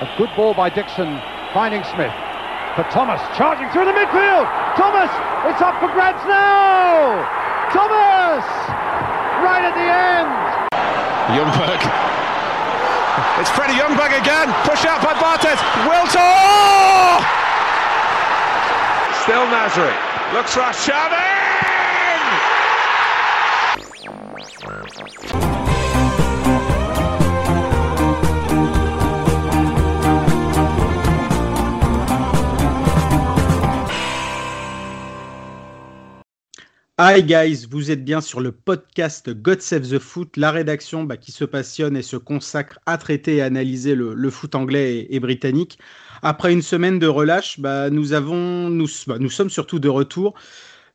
A good ball by Dixon, finding Smith. For Thomas, charging through the midfield. Thomas, it's up for grabs now. Thomas, right at the end. Youngberg. It's Freddie Youngberg again. Push out by Bartes. Wiltor! Oh! Still Nasri. Looks for Hi guys, vous êtes bien sur le podcast God Save the Foot, la rédaction bah, qui se passionne et se consacre à traiter et analyser le, foot anglais et, britannique. Après une semaine de relâche, bah, bah, nous sommes surtout de retour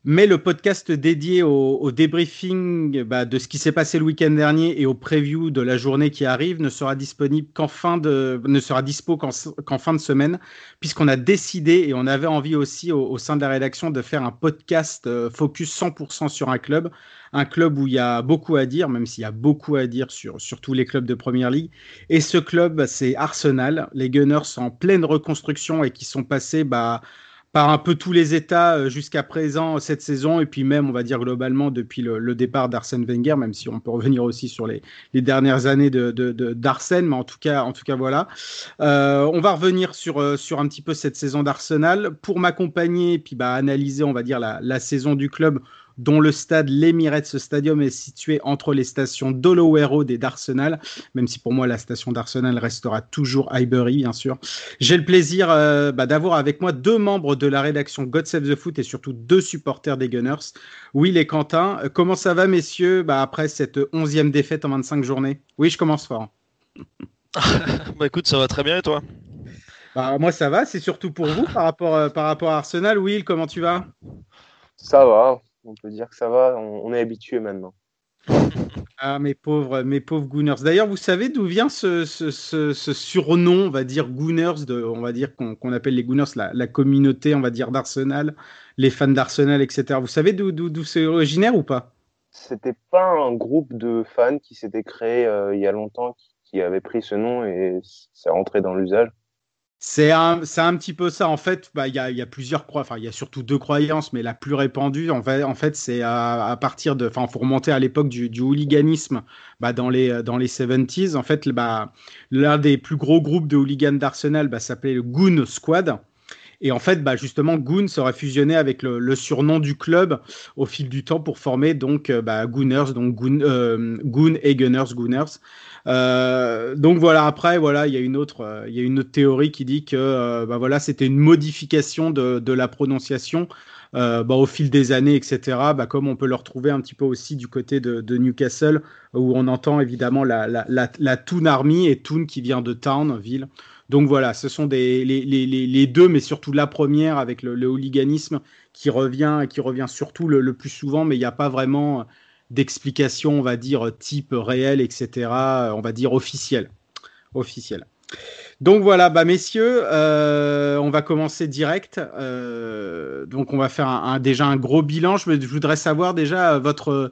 mais le podcast dédié au, débriefing bah, de ce qui s'est passé le week-end dernier et au preview de la journée qui arrive ne sera disponible qu'en fin de, ne sera dispo qu'en, fin de semaine, puisqu'on a décidé et on avait envie aussi au, sein de la rédaction de faire un podcast euh, focus 100% sur un club, un club où il y a beaucoup à dire, même s'il y a beaucoup à dire sur, sur tous les clubs de Première Ligue. Et ce club, c'est Arsenal, les Gunners en pleine reconstruction et qui sont passés bah, par un peu tous les états euh, jusqu'à présent cette saison. Et puis même on va dire globalement depuis le, départ d'Arsène Wenger même si on peut revenir aussi sur les, dernières années d'Arsène. Mais en tout cas voilà. Euh, on va revenir sur euh, sur un petit peu cette saison d'Arsenal. Pour m'accompagner puis bah analyser on va dire la saison du club dont le stade, l'Emirates Stadium, est situé entre les stations d'Holloway Road et d'Arsenal, même si pour moi la station d'Arsenal restera toujours Highbury, bien sûr. J'ai le plaisir euh, bah, d'avoir avec moi deux membres de la rédaction God Save the Foot et surtout deux supporters des Gunners, Will et Quentin. Euh, comment ça va, messieurs, bah, après cette onzième défaite en 25 journées? Oui, je commence fort. bah écoute, ça va très bien et toi? Bah, Moi, ça va, c'est surtout pour vous par rapport, euh, par rapport à Arsenal. Will, comment tu vas? Ça va, on peut dire que ça va, on, est habitué maintenant. Ah, mes pauvres, mes pauvres Gooners. D'ailleurs, vous savez d'où vient ce, surnom, on va dire Gooners, de, on va dire qu'on appelle les Gooners la, communauté, on va dire d'Arsenal, les fans d'Arsenal, etc. Vous savez d'où c'est originaire ou pas? C'était pas un groupe de fans qui s'était créé euh, il y a longtemps qui avait pris ce nom et c'est rentré dans l'usage. C'est un, un petit peu ça. En fait, bah, il y, a, y, a, plusieurs croyances. Enfin, il y a surtout deux croyances, mais la plus répandue, en fait, c'est à, partir de. Enfin, faut remonter à l'époque du, hooliganisme bah, dans, les, dans les 70s. En fait, bah, l'un des plus gros groupes de hooligans d'Arsenal bah, s'appelait le Goon Squad. Et en fait, bah, justement, Goon serait fusionné avec le, surnom du club au fil du temps pour former donc euh, bah, Gooners, donc Goon, euh, et Gunners, Gooners. Euh, donc voilà, après, voilà, il y a une autre, euh, y a une théorie qui dit que euh, bah, voilà, c'était une modification de, de la prononciation. bah, au fil des années, etc., bah, comme on peut le retrouver un petit peu aussi du côté de, Newcastle, où on entend évidemment la, la, la, Toon Army et Toon qui vient de Town, ville. Donc voilà, ce sont des, les, les, les, deux, mais surtout la première avec le, le hooliganisme qui revient, qui revient surtout le, le plus souvent, mais il n'y a pas vraiment d'explications, on va dire, type réel, etc., on va dire officiel. officiel. Donc voilà, bah messieurs, euh, on va commencer direct. Euh, donc on va faire déjà un gros bilan. Je, voudrais savoir déjà votre,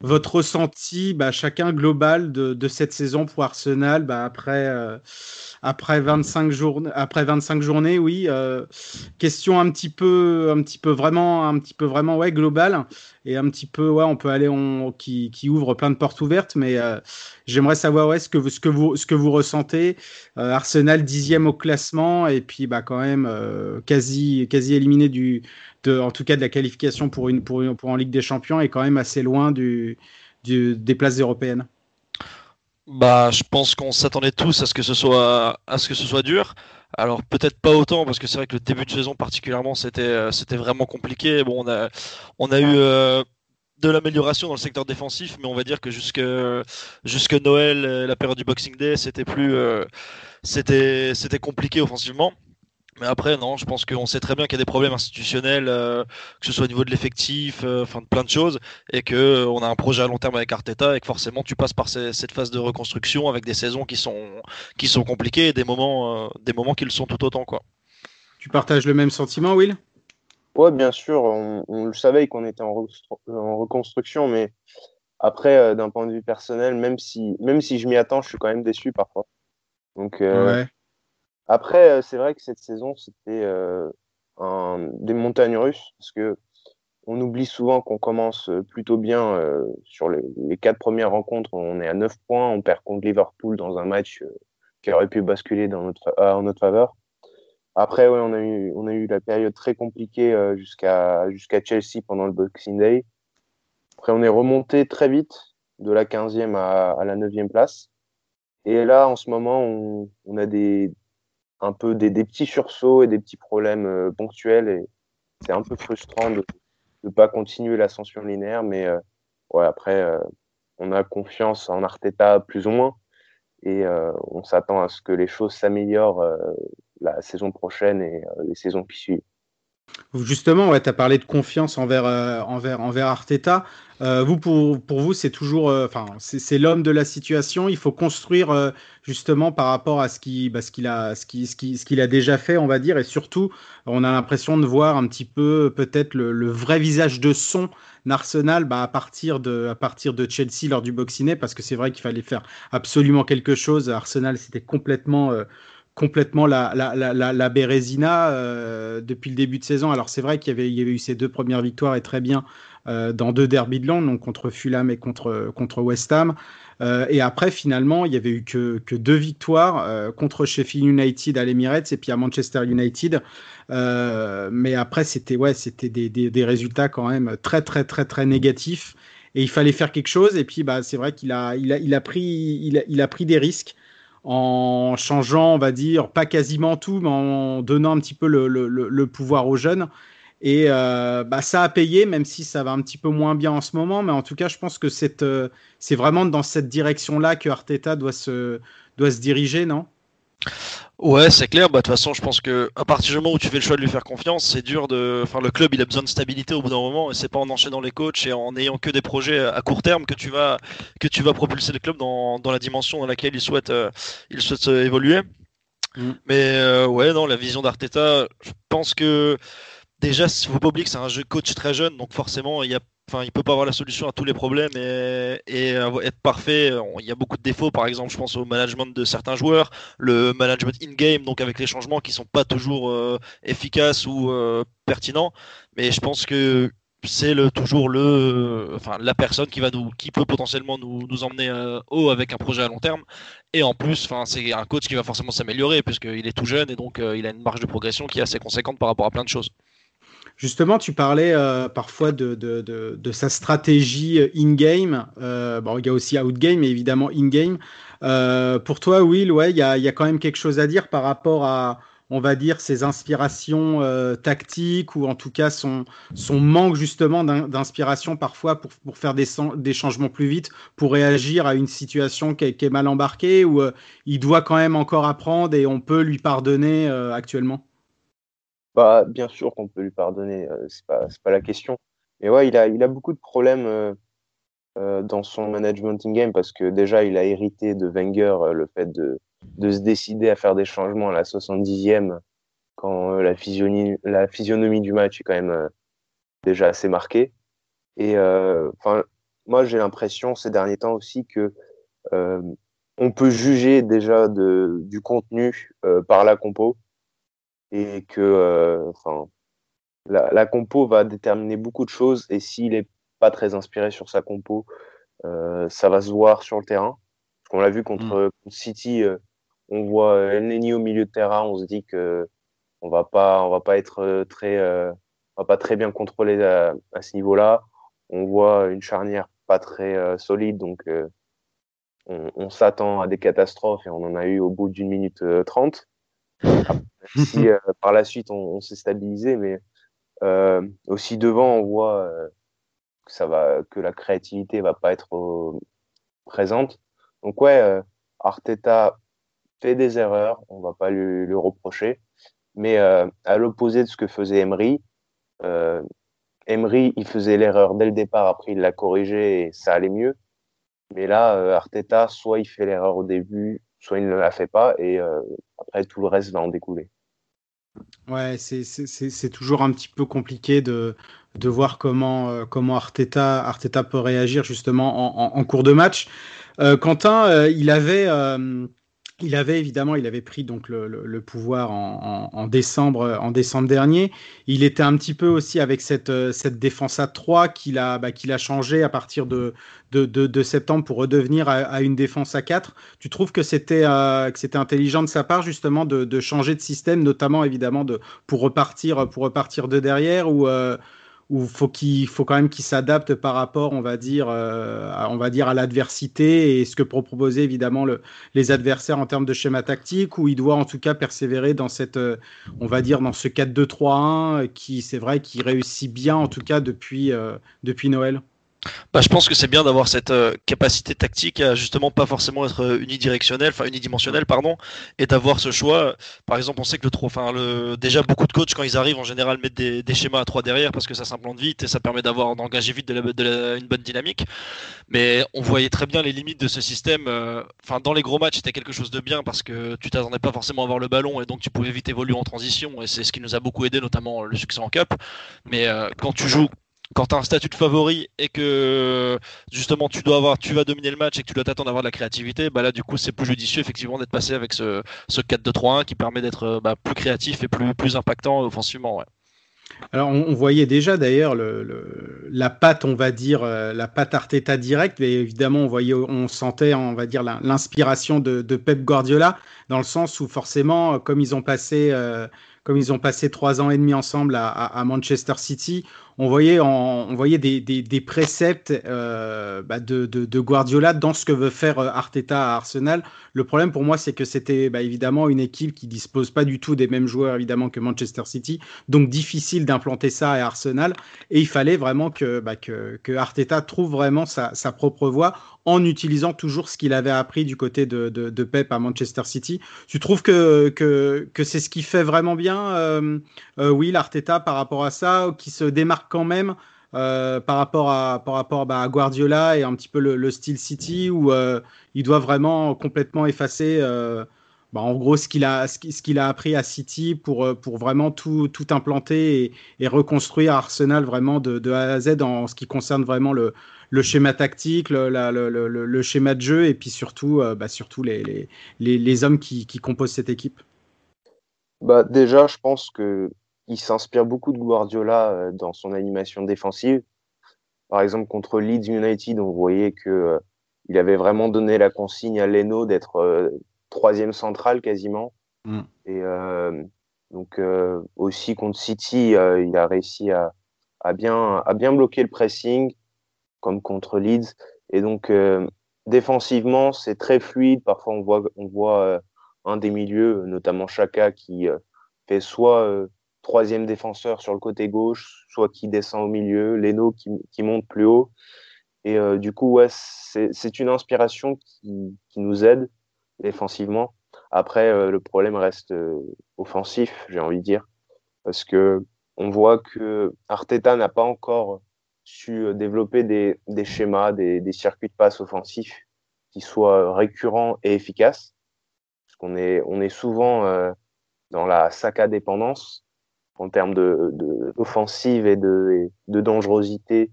votre ressenti, bah, chacun global de, de, cette saison pour Arsenal bah, après, euh, après 25 journées, après 25 journées, oui. Question un petit peu, un petit peu vraiment, un petit peu vraiment, ouais, global et un petit peu, ouais, on peut aller, on, qui, ouvre plein de portes ouvertes, mais euh, j'aimerais savoir, ouais, ce que, ce que vous, ce que vous ressentez. Euh, Arsenal dixième au classement et puis, bah, quand même, quasi, quasi éliminé du, de, en tout cas de la qualification pour une, pour, pour en Ligue des Champions et quand même assez loin du des places européennes. Bah, je pense qu'on s'attendait tous à ce que ce soit à ce que ce soit dur. Alors peut-être pas autant parce que c'est vrai que le début de saison particulièrement c'était euh, c'était vraiment compliqué. Bon, on a on a eu euh, de l'amélioration dans le secteur défensif, mais on va dire que jusque jusque Noël, euh, la période du Boxing Day, c'était plus c'était c'était compliqué offensivement. Mais après, non, je pense qu'on sait très bien qu'il y a des problèmes institutionnels, euh, que ce soit au niveau de l'effectif, euh, enfin de plein de choses, et que euh, on a un projet à long terme avec Arteta, et que forcément tu passes par cette phase de reconstruction avec des saisons qui sont qui sont compliquées et des moments des moments qui le sont tout autant quoi. Tu partages le même sentiment, Will? Ouais, bien sûr, on, le savait qu'on était en, reconstruction, mais après, d'un point de vue personnel, même si même si je m'y attends, je suis quand même déçu parfois. Donc, ouais Après, c'est vrai que cette saison, c'était un, des montagnes russes, parce que on oublie souvent qu'on commence plutôt bien sur les, quatre premières rencontres. On est à 9 points, on perd contre Liverpool dans un match qui aurait pu basculer en notre faveur. Après, ouais, on, a eu, la période très compliquée jusqu'à Chelsea pendant le Boxing Day. Après, on est remonté très vite de la 15e à, la 9e place. Et là, en ce moment, on a des, un peu des, petits sursauts et des petits problèmes euh, ponctuels. Et c'est un peu frustrant de ne pas continuer l'ascension linéaire. Mais euh, ouais, après, euh, on a confiance en Arteta plus ou moins. Et on s'attend à ce que les choses s'améliorent la saison prochaine et les saisons qui suivent. Justement, ouais, tu as parlé de confiance envers, euh, envers, envers Arteta. Euh, vous, pour, pour vous, c'est toujours, euh, c'est l'homme de la situation. Il faut construire justement par rapport à ce qu'il bah, a, ce qui, ce ce qu'il a déjà fait, on va dire, et surtout, on a l'impression de voir un petit peu peut-être le, le, vrai visage de son Arsenal bah, à partir de à partir de Chelsea lors du Boxing parce que c'est vrai qu'il fallait faire absolument quelque chose. Arsenal, c'était complètement complètement la, la, la, la Bérésina euh, depuis le début de saison. Alors c'est vrai qu'il y y avait eu ces deux premières victoires et très bien euh, dans deux derby de Londres, donc contre Fulham et contre, contre West Ham. Euh, et après, finalement, il y avait eu que, que deux victoires contre Sheffield United à l'Emirates et puis à Manchester United. mais après, c'était ouais, c'était des, des, des, résultats quand même très très très très négatifs. Et il fallait faire quelque chose. Et puis, bah, c'est vrai qu'il a, il a, il a pris, il a, il a pris des risques en changeant, on va dire, pas quasiment tout, mais en donnant un petit peu le, pouvoir aux jeunes. Et euh, bah, ça a payé, même si ça va un petit peu moins bien en ce moment. Mais en tout cas, je pense que c'est euh, vraiment dans cette direction-là que Arteta doit se, doit se diriger, non? Ouais, c'est clair. Bah, de toute façon, je pense que à partir du moment où tu fais le choix de lui faire confiance, c'est dur de. Enfin, le club, il a besoin de stabilité au bout d'un moment, et c'est pas en enchaînant les coachs et en ayant que des projets à court terme que tu vas que tu vas propulser le club dans, dans la dimension dans laquelle il souhaite euh, il souhaite euh, évoluer. Mm. Mais euh, ouais, non, la vision d'Arteta, je pense que déjà, faut pas oublier que c'est un jeu coach très jeune, donc forcément, il y a Enfin, il peut pas avoir la solution à tous les problèmes et, et, être parfait. Il y a beaucoup de défauts, par exemple, je pense au management de certains joueurs, le management in-game, donc avec les changements qui sont pas toujours euh, efficaces ou euh, pertinents. Mais je pense que c'est toujours la personne qui peut potentiellement nous, emmener euh, haut avec un projet à long terme. Et en plus, enfin, c'est un coach qui va forcément s'améliorer puisqu'il est tout jeune et donc il a une marge de progression qui est assez conséquente par rapport à plein de choses. Justement, tu parlais euh, parfois de, de, de, de, sa stratégie euh, in-game. Euh, bon, il y a aussi out-game, mais évidemment in-game. Euh, pour toi, Will, ouais, il y a, y a, quand même quelque chose à dire par rapport à, on va dire, ses inspirations euh, tactiques ou en tout cas son, son manque justement d'inspiration parfois pour, pour faire des, des, changements plus vite, pour réagir à une situation qui est, qui est mal embarquée ou il doit quand même encore apprendre et on peut lui pardonner actuellement? Bah, bien sûr qu'on peut lui pardonner, euh, c'est pas, pas la question. Mais ouais, il a, il a beaucoup de problèmes euh, euh, dans son management in-game parce que déjà, il a hérité de Wenger le fait de, de se décider à faire des changements à la 70e quand la, physionomie, la physionomie du match est quand même déjà assez marquée. Et moi, j'ai l'impression ces derniers temps aussi que on peut juger déjà de, du contenu par la compo et que euh, enfin, la, la, compo va déterminer beaucoup de choses et s'il est pas très inspiré sur sa compo, euh, ça va se voir sur le terrain. Parce qu'on l'a vu contre, mm. contre City, euh, on voit El Neni au milieu de terrain, on se dit que on va pas, on va pas être très, on va pas très bien contrôler à, à ce niveau-là. On voit une charnière pas très solide, donc on, on s'attend à des catastrophes et on en a eu au bout d'une minute trente si euh, par la suite on, s'est stabilisé, mais euh, aussi devant on voit euh, que ça va, que la créativité va pas être présente. Donc ouais, Arteta fait des erreurs, on va pas lui, lui reprocher, mais à l'opposé de ce que faisait Emery, Emery il faisait l'erreur dès le départ, après il l'a corrigé et ça allait mieux. Mais là, Arteta, soit il fait l'erreur au début, soit il ne la fait pas, et après tout le reste va en découler. Ouais, c'est toujours un petit peu compliqué de, voir comment, euh, Arteta, peut réagir justement en, cours de match. Euh, Quentin, euh, il avait, euh, il avait évidemment, il avait pris donc le, pouvoir en, décembre, en décembre dernier. Il était un petit peu aussi avec cette, cette défense à 3 qu'il a, bah, qu'il a changé à partir de, de, septembre pour redevenir à, une défense à 4. Tu trouves que c'était euh, que c'était intelligent de sa part justement de, changer de système, notamment évidemment de, pour repartir pour repartir de derrière ou euh, où faut qu'il faut quand même qu'il s'adapte par rapport, on va dire, euh, à, on va dire à l'adversité et ce que proposer évidemment le, les adversaires en termes de schéma tactique, où il doit en tout cas persévérer dans cette, euh, on va dire dans ce 4-2-3-1 qui, c'est vrai, qui réussit bien en tout cas depuis euh, depuis Noël. Bah, je pense que c'est bien d'avoir cette euh, capacité tactique à justement pas forcément être euh, enfin unidimensionnel, pardon, et d'avoir ce choix. Par exemple, on sait que déjà beaucoup de coachs quand ils arrivent en général mettent des, schémas à trois derrière parce que ça s'implante vite et ça permet d'avoir d'engager vite une bonne dynamique. Mais on voyait très bien les limites de ce système. Euh, enfin, dans les gros matchs, c'était quelque chose de bien parce que tu t'attendais pas forcément à avoir le ballon et donc tu pouvais vite évoluer en transition et c'est ce qui nous a beaucoup aidé, notamment le succès en cup. Mais quand tu joues quand tu as un statut de favori et que justement tu dois avoir, tu vas dominer le match et que tu dois t'attendre à avoir de la créativité, bah là du coup c'est plus judicieux effectivement d'être passé avec ce, ce 4-2-3-1 qui permet d'être euh, bah, plus créatif et plus, plus impactant offensivement. Alors on, voyait déjà d'ailleurs le, la patte, on va dire, euh, la patte Arteta directe, mais évidemment on voyait, on sentait, on va dire, l'inspiration de, Pep Guardiola, dans le sens où forcément, comme ils ont passé, euh, comme ils ont passé trois ans et demi ensemble à Manchester City, on voyait, on voyait des, des, préceptes euh, bah, de, de, Guardiola dans ce que veut faire euh, Arteta à Arsenal. Le problème pour moi, c'est que c'était bah, évidemment une équipe qui dispose pas du tout des mêmes joueurs évidemment que Manchester City, donc difficile d'implanter ça à Arsenal. Et il fallait vraiment que, bah, que, que, Arteta trouve vraiment sa, sa propre voie en utilisant toujours ce qu'il avait appris du côté de, de, Pep à Manchester City. Tu trouves que, que, que c'est ce qui fait vraiment bien, euh, euh, oui, l'Arteta par rapport à ça, qui se démarque quand même euh, par rapport à par rapport bah, à Guardiola et un petit peu le, style City où euh, il doit vraiment complètement effacer euh, bah, en gros ce qu'il a ce qu'il a appris à City pour pour vraiment tout tout implanter et, reconstruire Arsenal vraiment de, A à Z en ce qui concerne vraiment le le schéma tactique, le, le, le, schéma de jeu et puis surtout, bah, surtout les, les, les, hommes qui, qui composent cette équipe. Bah, Déjà, je pense que il s'inspire beaucoup de Guardiola euh, dans son animation défensive. Par exemple, contre Leeds United, on voyait que euh, il avait vraiment donné la consigne à Leno d'être euh, troisième central quasiment. Mm. Et donc aussi contre City, il a réussi à, à, bien, à bien bloquer le pressing, comme contre Leeds. Et donc défensivement, c'est très fluide. Parfois, on voit, on voit un des milieux, notamment Chaka, qui fait soit troisième défenseur sur le côté gauche, soit qui descend au milieu, Leno qui, monte plus haut. Et euh, du coup, ouais, c'est une inspiration qui, nous aide défensivement. Après, euh, le problème reste euh, offensif, j'ai envie de dire, parce que on voit que Arteta n'a pas encore su développer des, schémas, des, circuits de passe offensifs qui soient récurrents et efficaces. Parce qu'on est, on est souvent dans la Saka dépendance en termes de, d'offensive et de, de dangerosité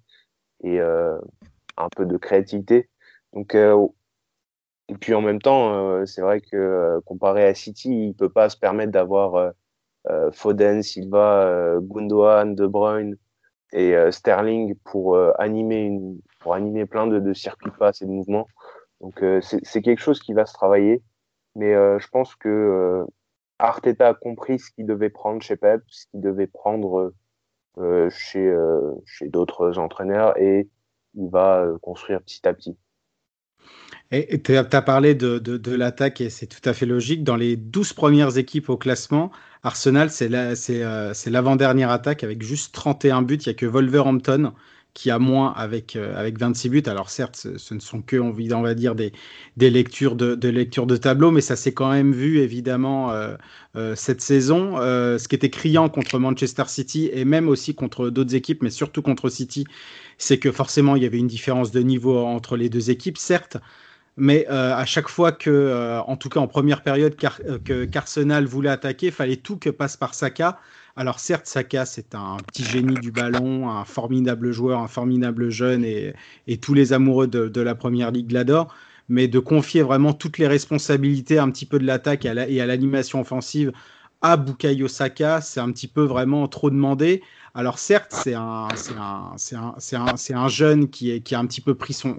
et euh, un peu de créativité. Donc, euh, et puis en même temps, euh, c'est vrai que comparé à City, il peut pas se permettre d'avoir Foden, Silva, Gundogan, De Bruyne et Sterling pour animer une, pour animer plein de, de circuits de passe et de mouvements. Donc c'est quelque chose qui va se travailler, mais je pense que Arteta a compris ce qu'il devait prendre chez Pep, ce qu'il devait prendre euh, chez, euh, chez d'autres entraîneurs et il va euh, construire petit à petit. Et tu as parlé de, de, l'attaque et c'est tout à fait logique. Dans les 12 premières équipes au classement, Arsenal, c'est l'avant-dernière attaque avec juste 31 buts. Il n'y a que Wolverhampton qui a moins avec, euh, avec 26 buts. Alors certes, ce, ne sont que, on, va dire, des, des lectures de, de lecture de tableau, mais ça s'est quand même vu évidemment euh, euh, cette saison. ce qui était criant contre Manchester City et même aussi contre d'autres équipes, mais surtout contre City, c'est que forcément il y avait une différence de niveau entre les deux équipes, certes. Mais à chaque fois que, en tout cas en première période, que qu'Arsenal voulait attaquer, fallait tout que passe par Saka. Alors certes, Saka, c'est un petit génie du ballon, un formidable joueur, un formidable jeune, et, tous les amoureux de, la Première Ligue l'adorent. mais de confier vraiment toutes les responsabilités un petit peu de l'attaque et à l'animation offensive à Bukayo Saka, c'est un petit peu vraiment trop demandé. Alors certes, c'est un, un, jeune qui, est, qui a un petit peu pris son,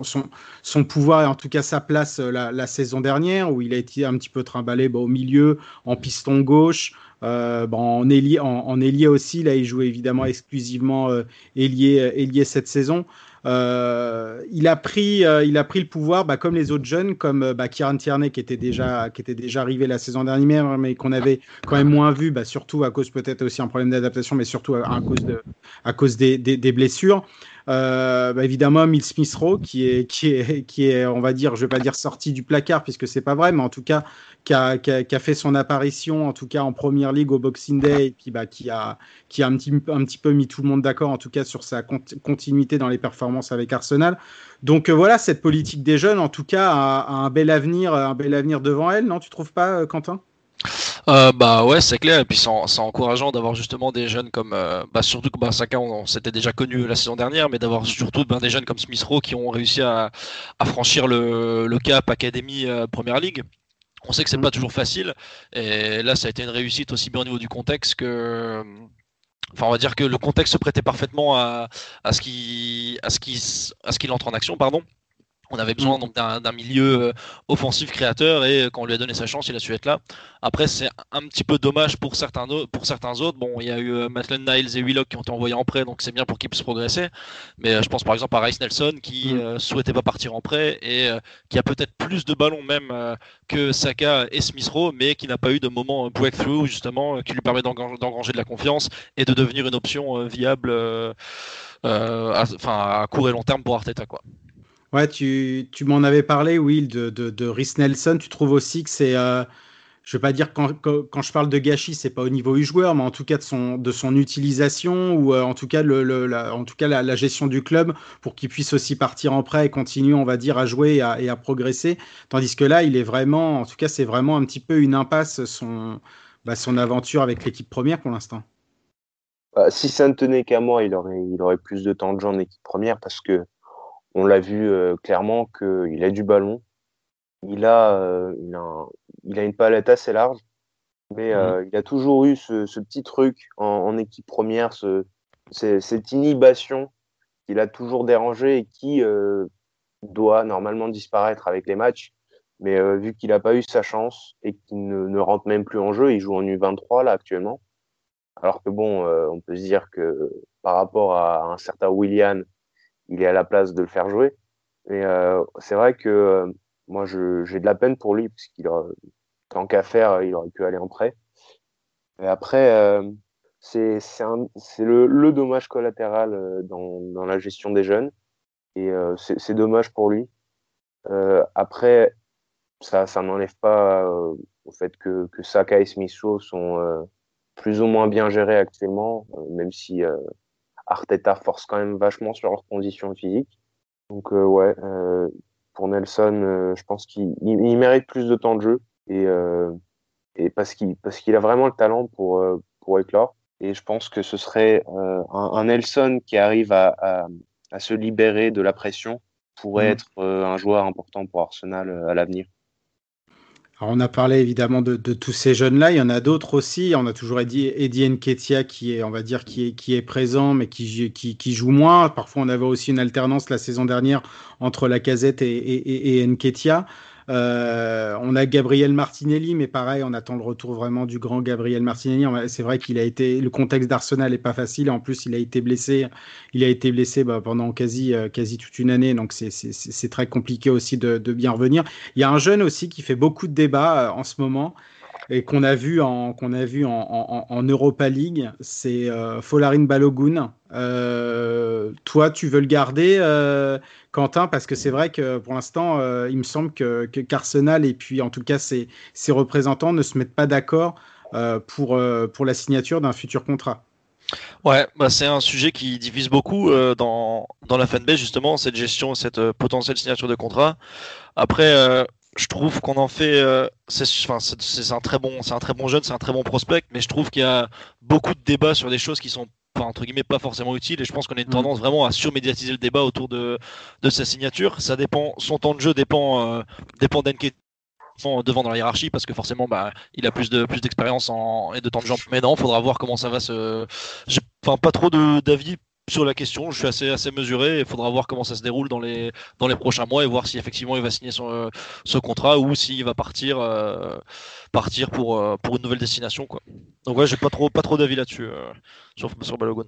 son, pouvoir et en tout cas sa place euh, la, saison dernière, où il a été un petit peu trimballé bah, au milieu, en piston gauche. Euh, en, ailier, en, aussi, là il joue évidemment exclusivement euh, ailier, cette saison. Euh, il, a pris, euh, il a pris le pouvoir, bah, comme les autres jeunes, comme euh, bah, Kieran Tierney qui était déjà, qui était déjà arrivé la saison dernière, mais qu'on avait quand même moins vu, bah, surtout à cause peut-être aussi un problème d'adaptation, mais surtout à, cause, de, à cause des, blessures. Euh, bah, évidemment, Mill Smith Rowe, qui est, qui, est, qui est, on va dire, je vais pas dire sorti du placard, puisque c'est pas vrai, mais en tout cas, qui a, fait son apparition, en tout cas en première ligue au Boxing Day, puis bah, qui, a, qui a un petit, un petit peu mis tout le monde d'accord, en tout cas sur sa continuité dans les performances avec Arsenal. Donc euh, voilà, cette politique des jeunes, en tout cas, a, un bel avenir, un bel avenir devant elle, non Tu trouves pas, euh, Quentin? Euh, bah ouais, c'est clair. Et puis c'est encourageant d'avoir justement des jeunes comme, euh, bah, surtout que bah, on, s'était déjà connu la saison dernière, mais d'avoir surtout ben, des jeunes comme Smith Rowe qui ont réussi à, franchir le, cap Académie euh, Première Ligue. On sait que c'est pas toujours facile, et là ça a été une réussite aussi bien au niveau du contexte que. Enfin, on va dire que le contexte se prêtait parfaitement à, à ce qui, à ce qui, à ce qu'il entre en action, pardon. On avait besoin donc d'un milieu euh, offensif créateur et euh, quand on lui a donné sa chance, il a su être là. Après, c'est un petit peu dommage pour certains, pour certains autres. Bon, il y a eu euh, Maitland Niles et Willock qui ont été envoyés en prêt, donc c'est bien pour qu'ils puissent progresser. Mais je pense par exemple à Rice Nelson qui ne mm. souhaitait pas partir en prêt et qui a peut-être plus de ballons même que Saka et Smith Rowe, mais qui n'a pas eu de moment breakthrough justement qui lui permet d'engranger de la confiance et de devenir une option viable à, à court et long terme pour Arteta. Quoi. Ouais, tu, tu m'en avais parlé, Will, de, de, de Rhys Nelson. Tu trouves aussi que c'est. Euh, je ne veux pas dire quand, quand, je parle de gâchis, c'est pas au niveau du joueur, mais en tout cas de son, de son utilisation ou euh, en tout cas, le, la, en tout cas la, gestion du club pour qu'il puisse aussi partir en prêt et continuer, on va dire, à jouer et à, et à progresser. Tandis que là, il est vraiment, en tout cas, c'est vraiment un petit peu une impasse son, bah, son aventure avec l'équipe première pour l'instant. Bah, si ça ne tenait qu'à moi, il aurait, il aurait plus de temps de jeu en équipe première parce que on l'a vu euh, clairement qu'il a du ballon. Il a, euh, il, a une palette assez large, mais mmh euh, il a toujours eu ce, petit truc en, équipe première, cette inhibition qu'il a toujours dérangé et qui doit normalement disparaître avec les matchs. Mais vu qu'il n'a pas eu sa chance et qu'il ne, rentre même plus en jeu, il joue en U23 là actuellement. Alors que bon, on peut se dire que par rapport à un certain William, il est à la place de le faire jouer. Et euh, c'est vrai que euh, moi, j'ai de la peine pour lui, parce qu'il tant qu'à faire, il aurait pu aller en prêt. Et après, euh, c'est le, le, dommage collatéral euh, dans, dans, la gestion des jeunes. Et euh, c'est dommage pour lui. après, ça, ça n'enlève pas au fait que, que Saka et Smith sont plus ou moins bien gérés actuellement, même si Arteta force quand même vachement sur leurs conditions physiques. Donc euh, ouais, euh, pour Nelson, euh, je pense qu'il mérite plus de temps de jeu et, et parce qu'il parce qu'il a vraiment le talent pour pour éclore. Et je pense que ce serait un, Nelson qui arrive à, à, à, se libérer de la pression pourrait mmh. être un joueur important pour Arsenal à l'avenir on a parlé évidemment de, tous ces jeunes-là. Il y en a d'autres aussi. On a toujours Eddie, Eddie Nketiah qui est, on va dire, qui est, qui est présent, mais qui, qui, joue moins. Parfois, on avait aussi une alternance la saison dernière entre la casette et, et, et. Euh, on a Gabriel Martinelli, mais pareil, on attend le retour vraiment du grand Gabriel Martinelli. C'est vrai qu'il a été, le contexte d'Arsenal n'est pas facile. En plus, il a été blessé. Il a été blessé bah, pendant quasi, euh, quasi toute une année, donc c'est très compliqué aussi de, bien revenir. Il y a un jeune aussi qui fait beaucoup de débats euh, en ce moment et qu'on a vu en qu'on a vu en, Europa League, c'est euh, Folarin Balogun. Euh, toi, tu veux le garder, euh, Quentin, parce que c'est vrai que pour l'instant, il me semble que qu'Arsenal et puis en tout cas ses, ses représentants ne se mettent pas d'accord pour pour la signature d'un futur contrat. Ouais, bah c'est un sujet qui divise beaucoup dans, dans la fanbase justement, cette gestion, cette potentielle signature de contrat. Après, je trouve qu'on en fait. Euh, c'est un très bon, c'est un très bon jeune, c'est un très bon prospect, mais je trouve qu'il y a beaucoup de débats sur des choses qui sont entre guillemets pas forcément utile et je pense qu'on a une mm. tendance vraiment à surmédiatiser le débat autour de, de sa signature. Ça dépend, son temps de jeu dépend, euh, dépend devant dans la hiérarchie parce que forcément bah, il a plus de plus d'expérience et de temps de jambes. Mais non, faudra voir comment ça va se. J'ai enfin, pas trop d'avis sur la question. Je suis assez, assez mesuré. Il faudra voir comment ça se déroule dans les, dans les prochains mois et voir si effectivement il va signer son, ce contrat ou s'il va partir, euh, partir pour, euh, pour une nouvelle destination. Quoi. Donc ouais, j'ai pas trop, pas trop d'avis là-dessus euh, sur, sur Balogun.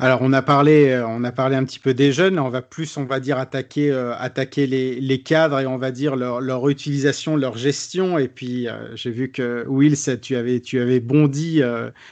Alors on a parlé, euh, on a parlé un petit peu des jeunes. On va plus, on va dire attaquer, euh, attaquer les, les, cadres et on va dire leur, leur utilisation, leur gestion. Et puis euh, j'ai vu que Wills, tu avais, tu avais bondi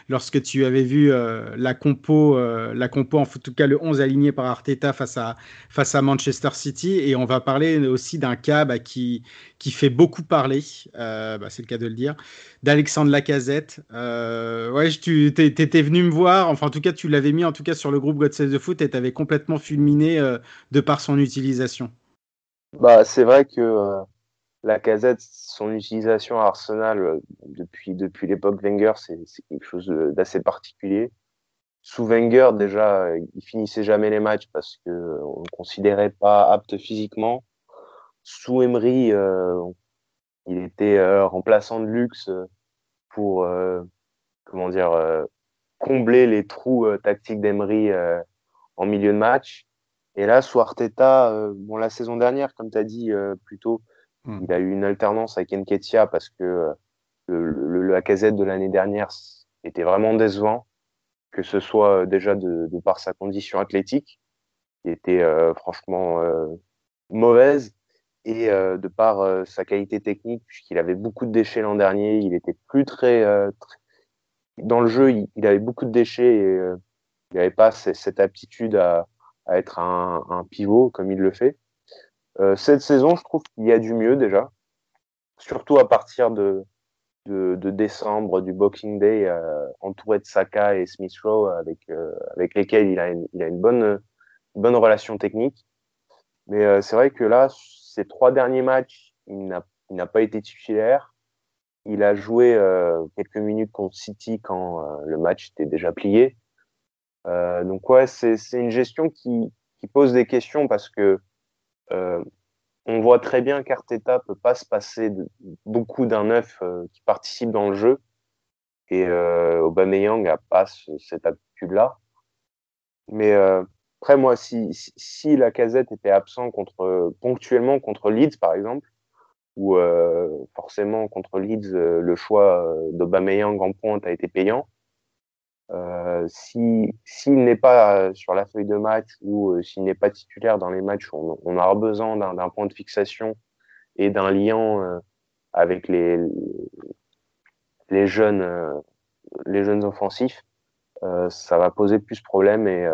lorsque tu avais vu la compo, la compo en tout cas le 11 aligné par Arteta face à face à Manchester City. Et on va parler aussi d'un cas bah, qui qui fait beaucoup parler. Bah, c'est le cas de le dire d'Alexandre Lacazette. Ouais, tu étais venu me voir, enfin en tout cas tu l'avais mis en tout cas sur le groupe God Save the Foot et tu avais complètement fulminé euh, de par son utilisation. Bah, c'est vrai que euh, Lacazette, son utilisation à Arsenal depuis, depuis l'époque Wenger, c'est quelque chose d'assez particulier. Sous Wenger, déjà, il finissait jamais les matchs parce qu'on ne le considérait pas apte physiquement. Sous Emery, il était euh, remplaçant de luxe euh, pour euh, comment dire combler les trous tactiques d'Emery en milieu de match. Et là, sous Arteta, bon, la saison dernière, comme tu as dit plutôt, hmm. il a eu une alternance avec Enketia parce que le, le, la casette de l'année dernière était vraiment décevant, que ce soit déjà de, de par sa condition athlétique, qui était franchement mauvaise, et euh, de par euh, sa qualité technique, puisqu'il avait beaucoup de déchets l'an dernier, il était plus très, euh, dans le jeu, il, avait beaucoup de déchets et il n'avait pas cette aptitude à, être un, pivot comme il le fait. cette saison, je trouve qu'il y a du mieux déjà, surtout à partir de, décembre, du Boxing Day, entouré de Saka et Smith Rowe, avec, avec lesquels il a une, bonne, une bonne relation technique. Mais c'est vrai que là, ses trois derniers matchs, il n'a pas été titulaire. Il a joué euh, quelques minutes contre City quand euh, le match était déjà plié. Euh, donc ouais, c'est une gestion qui, qui, pose des questions parce que on voit très bien qu'Arteta peut pas se passer de, beaucoup d'un neuf qui participe dans le jeu et Aubameyang n'a pas cette attitude-là. Mais après, moi, si, si, la casette était absent contre, ponctuellement contre Leeds, par exemple, ou euh, forcément contre Leeds, euh, le choix euh, d'Aubameyang en pointe a été payant. Euh, si s'il n'est pas sur la feuille de match ou s'il n'est pas titulaire dans les matchs où on, on aura besoin d'un point de fixation et d'un lien avec les les jeunes les jeunes offensifs, ça va poser plus de problèmes et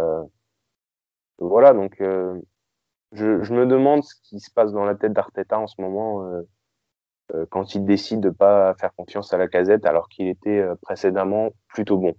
voilà, donc euh, je, me demande ce qui se passe dans la tête d'Arteta en ce moment euh, euh, quand il décide de pas faire confiance à la casette alors qu'il était précédemment plutôt bon.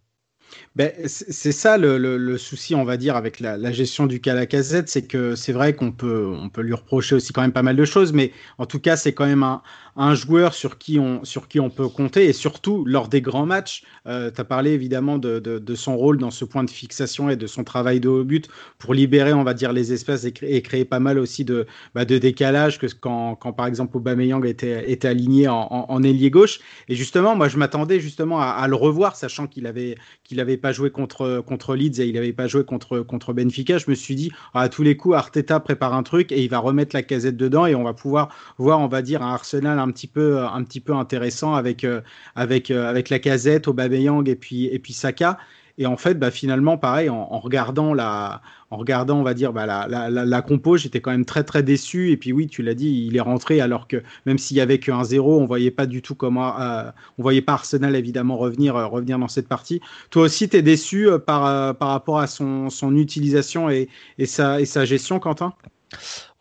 Ben, c'est ça le, souci, on va dire, avec la, la gestion du cas casette, c'est que c'est vrai qu'on peut, on peut lui reprocher aussi quand même pas mal de choses, mais en tout cas, c'est quand même un, un joueur sur qui on, sur qui on peut compter et surtout lors des grands matchs. Euh, tu as parlé évidemment de, de, son rôle dans ce point de fixation et de son travail de haut but pour libérer, on va dire, les espaces et, et créer pas mal aussi de, bah, de décalage que quand, quand par exemple Aubameyang était, était aligné en, en, ailier gauche. Et justement, moi je m'attendais justement à, le revoir, sachant qu'il avait qu'il pas joué contre, contre Leeds et il n'avait pas joué contre, contre Benfica. Je me suis dit, à tous les coups, Arteta prépare un truc et il va remettre la casette dedans et on va pouvoir voir, on va dire, un Arsenal un un petit peu, un petit peu intéressant avec, euh, avec, euh, avec la casette, Aubameyang et puis, et puis Saka. Et en fait, bah, finalement, pareil, en, regardant la, en regardant, on va dire, bah, la, la, la, compo, j'étais quand même très très déçu. Et puis oui, tu l'as dit, il est rentré alors que même s'il y avait qu'un zéro, on voyait pas du tout comment, euh, on voyait pas Arsenal évidemment revenir revenir dans cette partie. Toi aussi, tu es déçu par par rapport à son, son utilisation et, et sa et sa gestion, Quentin?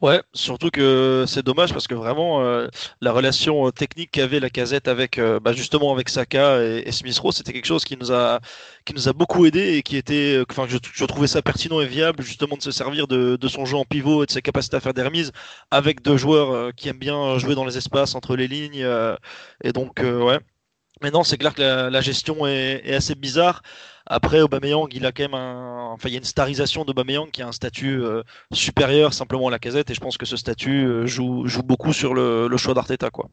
Ouais, surtout que c'est dommage parce que vraiment euh, la relation euh, technique qu'avait la casette avec euh, bah, justement avec Saka et, Smith Rowe, c'était quelque chose qui nous a qui nous a beaucoup aidé et qui était, enfin je, je, trouvais ça pertinent et viable justement de se servir de, de, son jeu en pivot et de sa capacité à faire des remises avec deux joueurs qui aiment bien jouer dans les espaces entre les lignes et donc ouais. Mais non, c'est clair que la, la gestion est, est, assez bizarre. Après, Aubameyang, il a quand même un, enfin, il y a une starisation d'Aubameyang qui a un statut supérieur simplement à la casette, et je pense que ce statut joue, joue beaucoup sur le, choix d'Arteta, quoi.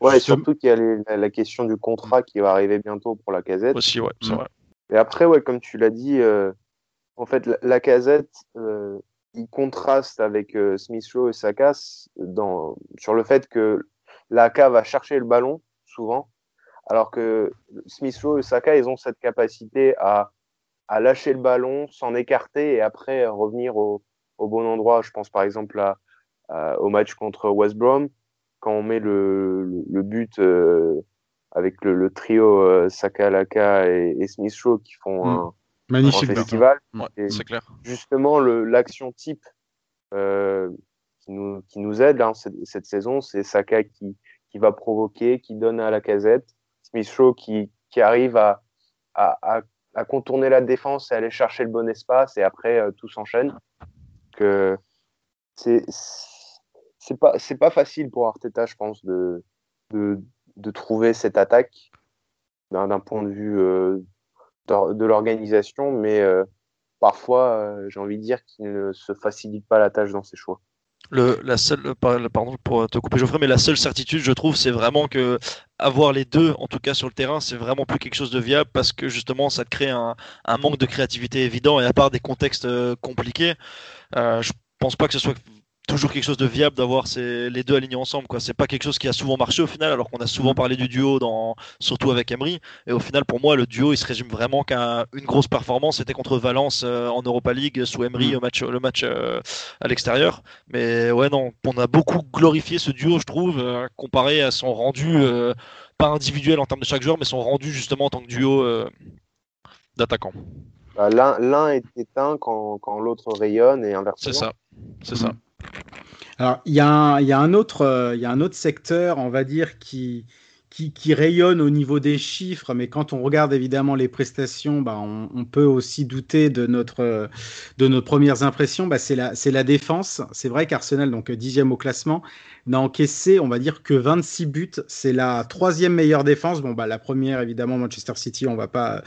Ouais, et surtout qu'il y a la, question du contrat qui va arriver bientôt pour la casette. Aussi, ouais, c'est mm. vrai. Et après, ouais, comme tu l'as dit, en fait, la, casette, il contraste avec Smith Rowe et Saka dans, sur le fait que Laka va chercher le ballon souvent, alors que Smith Rowe et Saka, ils ont cette capacité à, à lâcher le ballon, s'en écarter et après revenir au, au, bon endroit. Je pense par exemple à, au match contre West Brom, quand on met le, le, but euh, avec le, le trio euh, Saka, Laka et, et Smith Rowe qui font mm. un, Magnifique festival. c'est clair. Justement, l'action type euh, qui, nous, qui nous aide hein, cette, cette, saison, c'est Saka qui, qui va provoquer, qui donne à la casette, Qui, arrive à, contourner la défense et aller chercher le bon espace et après euh, tout s'enchaîne. Que c'est c'est pas c'est pas facile pour Arteta, je pense, de de, de trouver cette attaque d'un point de vue euh, de l'organisation, mais euh, parfois, j'ai envie de dire qu'il ne se facilite pas la tâche dans ses choix. La seule, pardon pour te couper Geoffrey, mais la seule certitude, je trouve, c'est vraiment que avoir les deux, en tout cas sur le terrain, c'est vraiment plus quelque chose de viable parce que justement, ça crée un, un manque de créativité évident et à part des contextes euh, compliqués, euh, je pense pas que ce soit toujours quelque chose de viable d'avoir les deux alignés ensemble. quoi. C'est pas quelque chose qui a souvent marché au final, alors qu'on a souvent parlé du duo, dans, surtout avec Emery. Et au final, pour moi, le duo, il se résume vraiment qu'à une grosse performance. C'était contre Valence euh, en Europa League sous Emery mm. au match, le match euh, à l'extérieur. Mais ouais, non, on a beaucoup glorifié ce duo, je trouve, euh, comparé à son rendu, pas individuel en termes de chaque joueur, mais son rendu justement en tant que duo d'attaquants. Bah, l'un est éteint quand, quand l'autre rayonne et inversement. C'est ça, c'est ça. Alors, il y, a un, autre, euh, y a un autre secteur, on va dire, qui, qui, rayonne au niveau des chiffres, mais quand on regarde évidemment les prestations, bah, on, peut aussi douter de, notre, de nos premières impressions. Bah, c'est la, la défense. C'est vrai qu'Arsenal, donc dixième au classement, n'a encaissé, on va dire, que 26 buts. C'est la troisième meilleure défense. Bon, bah, la première, évidemment, Manchester City, on va pas,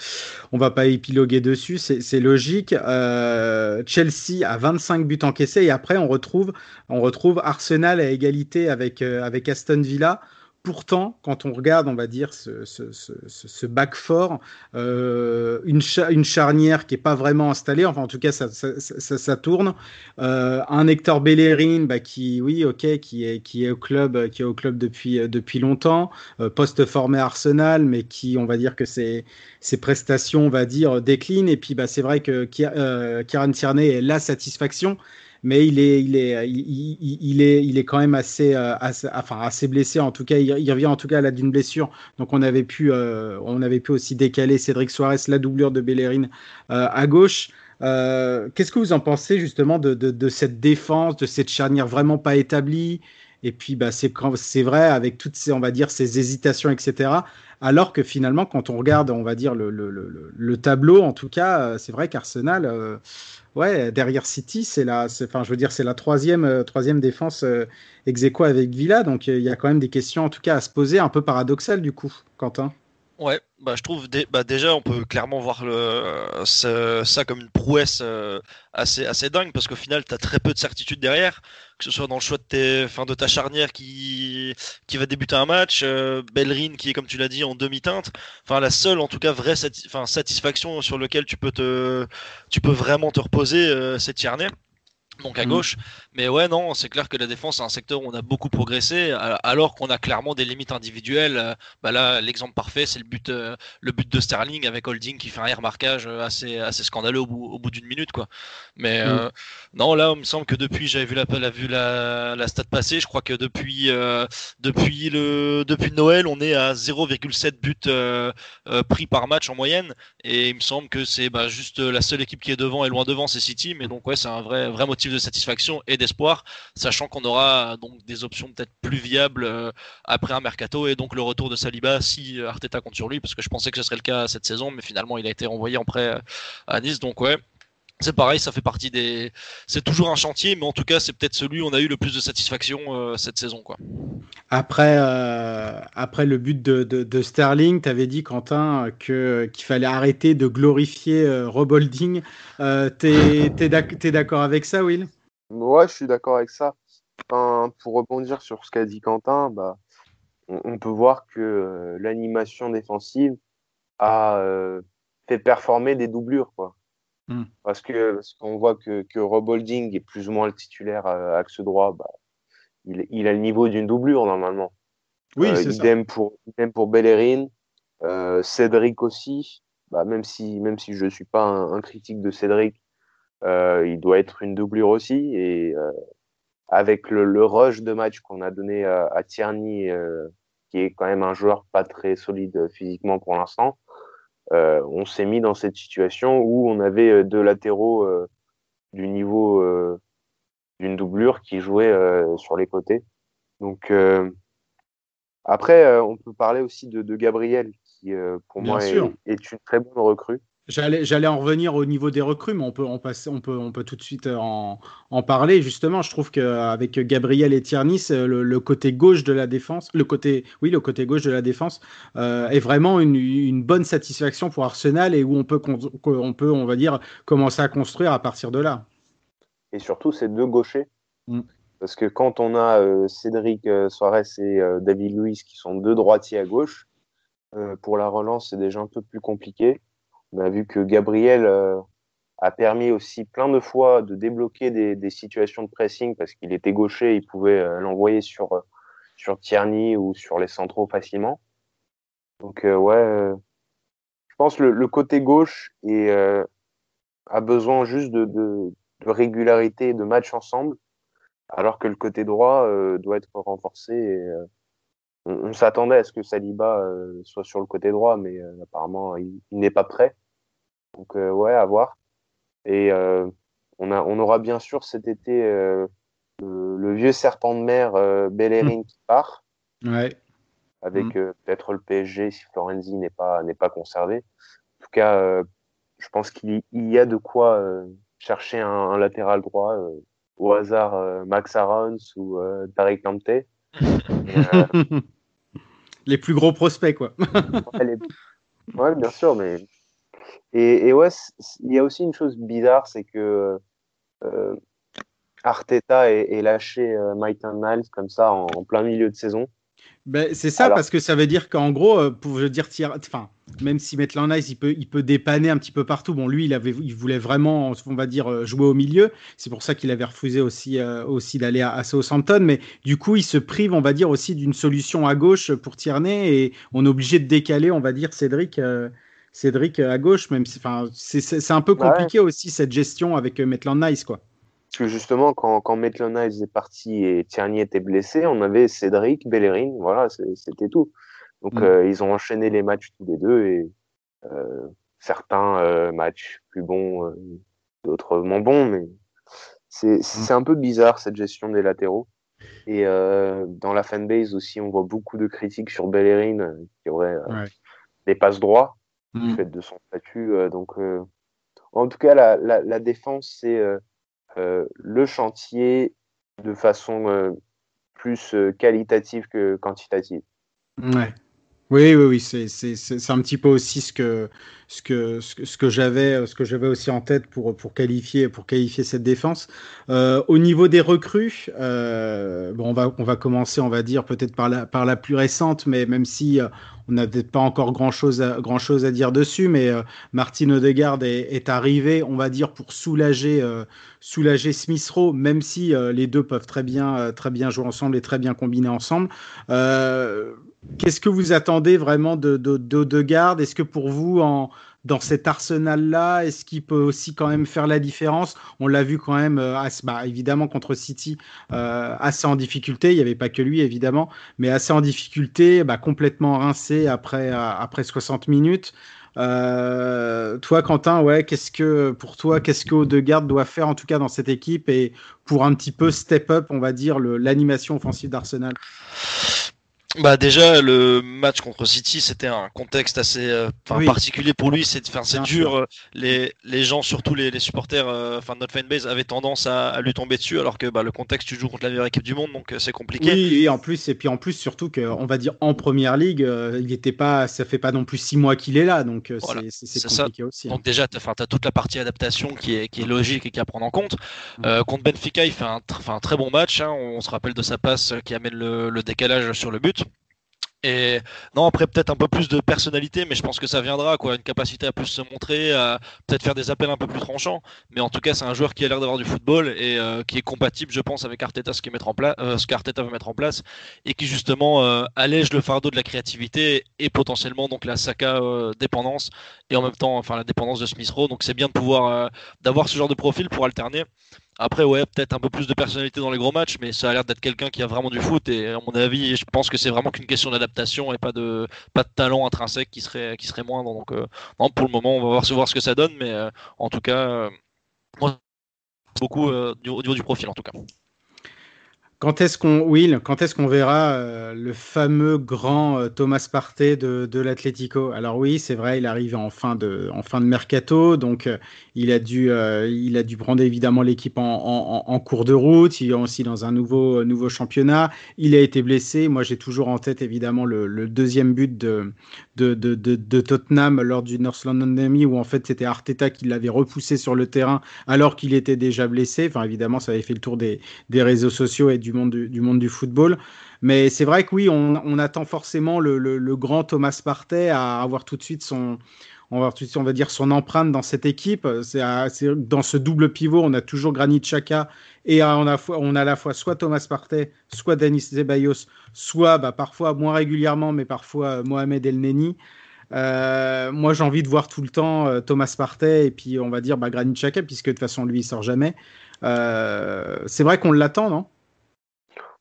on va pas épiloguer dessus. C'est logique. Euh, Chelsea a 25 buts encaissés et après, on retrouve, on retrouve Arsenal à égalité avec, euh, avec Aston Villa pourtant, quand on regarde, on va dire, ce, ce, euh, une, charnière qui n'est pas vraiment installée, enfin en tout cas ça, tourne, euh, un Hector Bellerin bah, qui, oui, ok, qui est, au club, qui est au club depuis, depuis longtemps, euh, post formé Arsenal, mais qui, on va dire que ses, ses prestations, on va dire, déclinent. Et puis bah, c'est vrai que Kieran Tierney est la satisfaction mais il est, il est, il, est, il est quand même assez, euh, enfin, assez blessé. En tout cas, il, revient en tout cas à la d'une blessure. Donc, on avait pu, euh, on avait pu aussi décaler Cédric Suarez, la doublure de Bellerin euh, à gauche. Qu'est-ce que vous en pensez justement de, de, de, cette défense, de cette charnière vraiment pas établie? Et puis, bah, c'est c'est vrai avec toutes ces, on va dire, ces hésitations, etc. Alors que finalement, quand on regarde, on va dire le, le, le, le tableau, en tout cas, c'est vrai qu'Arsenal ouais, derrière City, c'est la, enfin, je veux dire, c'est la troisième, euh, troisième défense euh, avec Villa. Donc, euh, il y a quand même des questions, en tout cas, à se poser, un peu paradoxales, du coup, Quentin. Ouais, bah, je trouve bah, déjà on peut clairement voir le, ça comme une prouesse euh, assez, assez dingue parce qu'au final tu as très peu de certitude derrière, que ce soit dans le choix de, tes, fin, de ta charnière qui, qui va débuter un match, euh, Bellerin qui est comme tu l'as dit en demi-teinte, enfin la seule en tout cas vraie satisfaction sur laquelle tu peux, te, tu peux vraiment te reposer, euh, c'est Tierney donc à mm. gauche. Mais ouais, non, c'est clair que la défense, c'est un secteur où on a beaucoup progressé, alors qu'on a clairement des limites individuelles. Euh, bah là, l'exemple parfait, c'est le but, euh, le but de Sterling avec Holding qui fait un remarquage euh, assez, assez scandaleux au bout, d'une minute, quoi. Mais mm. non, là, il me semble que depuis, j'avais vu la, la, vu la, la stat passée, je crois que depuis, depuis le, depuis Noël, on est à 0,7 buts pris par match en moyenne, et il me semble que c'est bah, juste la seule équipe qui est devant et loin devant, c'est City. Mais donc ouais, c'est un vrai, vrai motif de satisfaction et d'espoir, sachant qu'on aura donc des options peut-être plus viables euh, après un mercato et donc le retour de Saliba si Arteta compte sur lui, parce que je pensais que ce serait le cas cette saison, mais finalement il a été renvoyé en prêt à Nice, donc ouais. c'est pareil, ça fait partie des. C'est toujours un chantier, mais en tout cas, c'est peut-être celui où on a eu le plus de satisfaction euh, cette saison. Quoi. Après, euh, après le but de, de, Sterling, tu avais dit, Quentin, que, qu'il fallait arrêter de glorifier euh, Robolding. Euh, t'es, t'es, d'accord avec ça, Will? Ouais, je suis d'accord avec ça. pour rebondir sur ce qu'a dit Quentin, bah, on, peut voir que l'animation défensive a fait performer des doublures. Quoi. Hmm. Parce que parce qu'on voit que, que Robolding est plus ou moins le titulaire à axe droit, bah, il, il, a le niveau d'une doublure normalement. Oui, euh, c'est idem ça. Pour, idem pour Bellerin, euh, Cédric aussi. Bah, même si même si je suis pas un, critique de Cédric, euh, il doit être une doublure aussi. Et euh, avec le, le, rush de match qu'on a donné à, à Tierney, euh, qui est quand même un joueur pas très solide physiquement pour l'instant, euh, on s'est mis dans cette situation où on avait euh, deux latéraux euh, du niveau d'une doublure qui jouaient sur les côtés. Donc après, on peut parler aussi de, de Gabriel, qui pour moi est, est, une très bonne recrue. J'allais en revenir au niveau des recrues, mais on peut, on on peut, on peut tout de suite euh, en, en parler. Justement, je trouve qu'avec Gabriel et Tiernis, euh, le, côté gauche de la défense, le côté, oui, le côté gauche de la défense euh, est vraiment une, une, bonne satisfaction pour Arsenal et où on peut, on peut, on va dire, commencer à construire à partir de là. Et surtout, c'est deux gauchers. Mm. Parce que quand on a Cédric Soares et David Luiz qui sont deux droitiers à gauche, pour la relance, c'est déjà un peu plus compliqué. On a vu que Gabriel euh, a permis aussi plein de fois de débloquer des, des situations de pressing parce qu'il était gaucher, il pouvait euh, l'envoyer sur, euh, sur Tierney ou sur les centraux facilement. Donc ouais, je pense le, le côté gauche et, a besoin juste de, de, de, régularité de match ensemble, alors que le côté droit doit être renforcé. Et, on, s'attendait à ce que Saliba euh, soit sur le côté droit, mais euh, apparemment il, n'est pas prêt. Donc euh, ouais, à voir. Et on, a, on aura bien sûr cet été le, vieux serpent de mer Bellerin qui part. Ouais. Avec mm. peut-être le PSG si Florenzi n'est pas, n'est pas conservé. En tout cas, je pense qu'il y a de quoi chercher un, latéral droit au hasard Max Arons ou Tarek Lamptey. les plus gros prospects, quoi. ouais, bien sûr, mais. Et, ouais, il y a aussi une chose bizarre, c'est que euh, Arteta ait, lâché euh, Maitland Niles comme ça en, plein milieu de saison. Ben, c'est ça, parce que ça veut dire qu'en gros, euh, pour je dire, enfin, même si Maitland Nice, il peut, il peut dépanner un petit peu partout. Bon, lui, il, avait, il voulait vraiment, on va dire, euh, jouer au milieu. C'est pour ça qu'il avait refusé aussi, euh, aussi d'aller à, Southampton. Mais du coup, il se prive, on va dire, aussi d'une solution à gauche pour Tierney. Et on est obligé de décaler, on va dire, Cédric. Cédric à gauche, même enfin, c'est un peu compliqué aussi cette gestion avec Maitland Nice, quoi. Parce que justement, quand, quand Maitland est parti et Tierney était blessé, on avait Cédric, Bellerin, voilà, c'était tout. Donc mm. euh, ils ont enchaîné les matchs tous les deux et euh, certains euh, matchs plus bons, d'autres moins bons, mais c'est mm. un peu bizarre cette gestion des latéraux. Et dans la fanbase aussi, on voit beaucoup de critiques sur Bellerin qui aurait des passes droits du mm. fait de son statut. donc, en tout cas, la, la, la défense, c'est le chantier de façon euh, plus euh, qualitative que quantitative. Oui, oui, oui, c'est un petit peu aussi ce que, ce que, ce que, j'avais ce que j'avais aussi en tête pour, pour, qualifier, pour qualifier cette défense. Euh, au niveau des recrues, euh, bon, on, va, on va commencer, on va dire, peut-être par la, par la plus récente, mais même si on n'a peut-être pas encore grand-chose à, grand chose à dire dessus, mais euh, Martin Odegaard est, est, arrivé, on va dire, pour soulager, euh, soulager Smith Rowe, même si euh, les deux peuvent très bien, très bien jouer ensemble et très bien combiner ensemble. Qu'est-ce que vous attendez vraiment d'Odegaard de, de, Est-ce que pour vous, en, dans cet arsenal-là Est-ce qu'il peut aussi quand même faire la différence? On l'a vu quand même, euh, bah, évidemment, contre City, euh, assez en difficulté. Il n'y avait pas que lui, évidemment, mais assez en difficulté, bah, complètement rincé après, euh, après 60 minutes. toi, Quentin, ouais, qu'est-ce que pour toi, qu'est-ce que Odegaard doit faire en tout cas dans cette équipe et pour un petit peu step up, on va dire, l'animation offensive d'Arsenal? Bah déjà le match contre City c'était un contexte assez euh, particulier pour lui. C'est c'est dur euh, les, les gens surtout les, les supporters euh, enfin notre fanbase avaient tendance à, à, lui tomber dessus alors que bah, le contexte tu joues contre la meilleure équipe du monde donc c'est compliqué. Oui et en plus et puis en plus surtout que on va dire en première ligue il était pas ça fait pas non plus six mois qu'il est là donc c'est compliqué aussi hein. donc déjà tu as, toute la partie adaptation qui est, qui est logique et qui à prendre en compte. Mm. contre Benfica il fait un, un très bon match hein. on se rappelle de sa passe qui amène le, le décalage sur le but et non, après peut-être un peu plus de personnalité, mais je pense que ça viendra, quoi, une capacité à plus se montrer, à peut-être faire des appels un peu plus tranchants. Mais en tout cas, c'est un joueur qui a l'air d'avoir du football et euh, qui est compatible, je pense, avec Arteta, ce en place, euh, qu'Arteta veut mettre en place, et qui justement euh, allège le fardeau de la créativité et potentiellement donc la Saka dépendance et en même temps, enfin la dépendance de Smith Rowe. Donc c'est bien de pouvoir d'avoir ce genre de profil pour alterner. Après, ouais, peut-être un peu plus de personnalité dans les gros matchs, mais ça a l'air d'être quelqu'un qui a vraiment du foot. Et à mon avis, je pense que c'est vraiment qu'une question d'adaptation et pas de, pas de talent intrinsèque qui serait, moindre. Donc, euh, pour le moment, on va voir, voir ce que ça donne. Mais euh, en tout cas, euh, moi, beaucoup au niveau du profil, en tout cas. Quand est-ce qu'on, Will, quand est-ce qu'on verra euh, le fameux grand euh, Thomas Partey de, de l'Atlético? Alors oui, c'est vrai, il arrive en fin de, en fin de mercato, donc euh, il a dû, il a dû prendre évidemment l'équipe en, en, en, cours de route. Il est aussi dans un nouveau, nouveau championnat. Il a été blessé. Moi, j'ai toujours en tête évidemment le, deuxième but de, de, de, de, Tottenham lors du North London Derby, où en fait c'était Arteta qui l'avait repoussé sur le terrain alors qu'il était déjà blessé. Enfin, évidemment, ça avait fait le tour des, des réseaux sociaux et du du monde du, football. Mais c'est vrai que oui, on, attend forcément le, grand Thomas Partey à avoir tout de suite son, on va, dire son empreinte dans cette équipe. C'est dans ce double pivot, on a toujours Granit Xhaka et on a, on a à la fois soit Thomas Partey, soit Denis Zebayos, soit bah, parfois moins régulièrement, mais parfois Mohamed El Neni. Euh, moi, j'ai envie de voir tout le temps euh, Thomas Partey et puis on va dire bah, Granit Xhaka, puisque de toute façon, lui, il sort jamais. Euh, c'est vrai qu'on l'attend, non?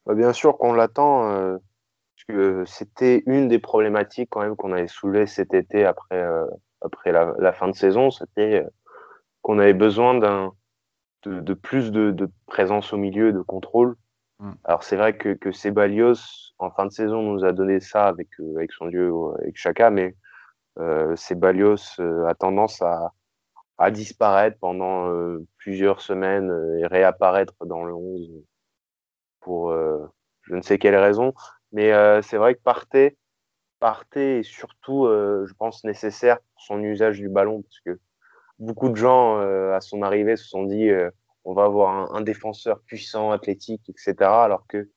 Bah, bien sûr qu'on l'attend, euh, que c'était une des problématiques quand même qu'on avait soulevées cet été après, euh, après la, fin de saison, c'était euh, qu'on avait besoin d'un de, de, plus de, de, présence au milieu, de contrôle. Mm. Alors c'est vrai que, que Sebalios, en fin de saison, nous a donné ça avec, avec son dieu, avec Chaka, mais Sebalios a tendance à, à disparaître pendant plusieurs semaines et réapparaître dans le 11 pour euh, je ne sais quelle raison. Mais euh, c'est vrai que Partey, Partey est surtout, euh, je pense, nécessaire pour son usage du ballon, parce que beaucoup de gens, à son arrivée, se sont dit on va avoir un, défenseur puissant, athlétique, etc. Alors que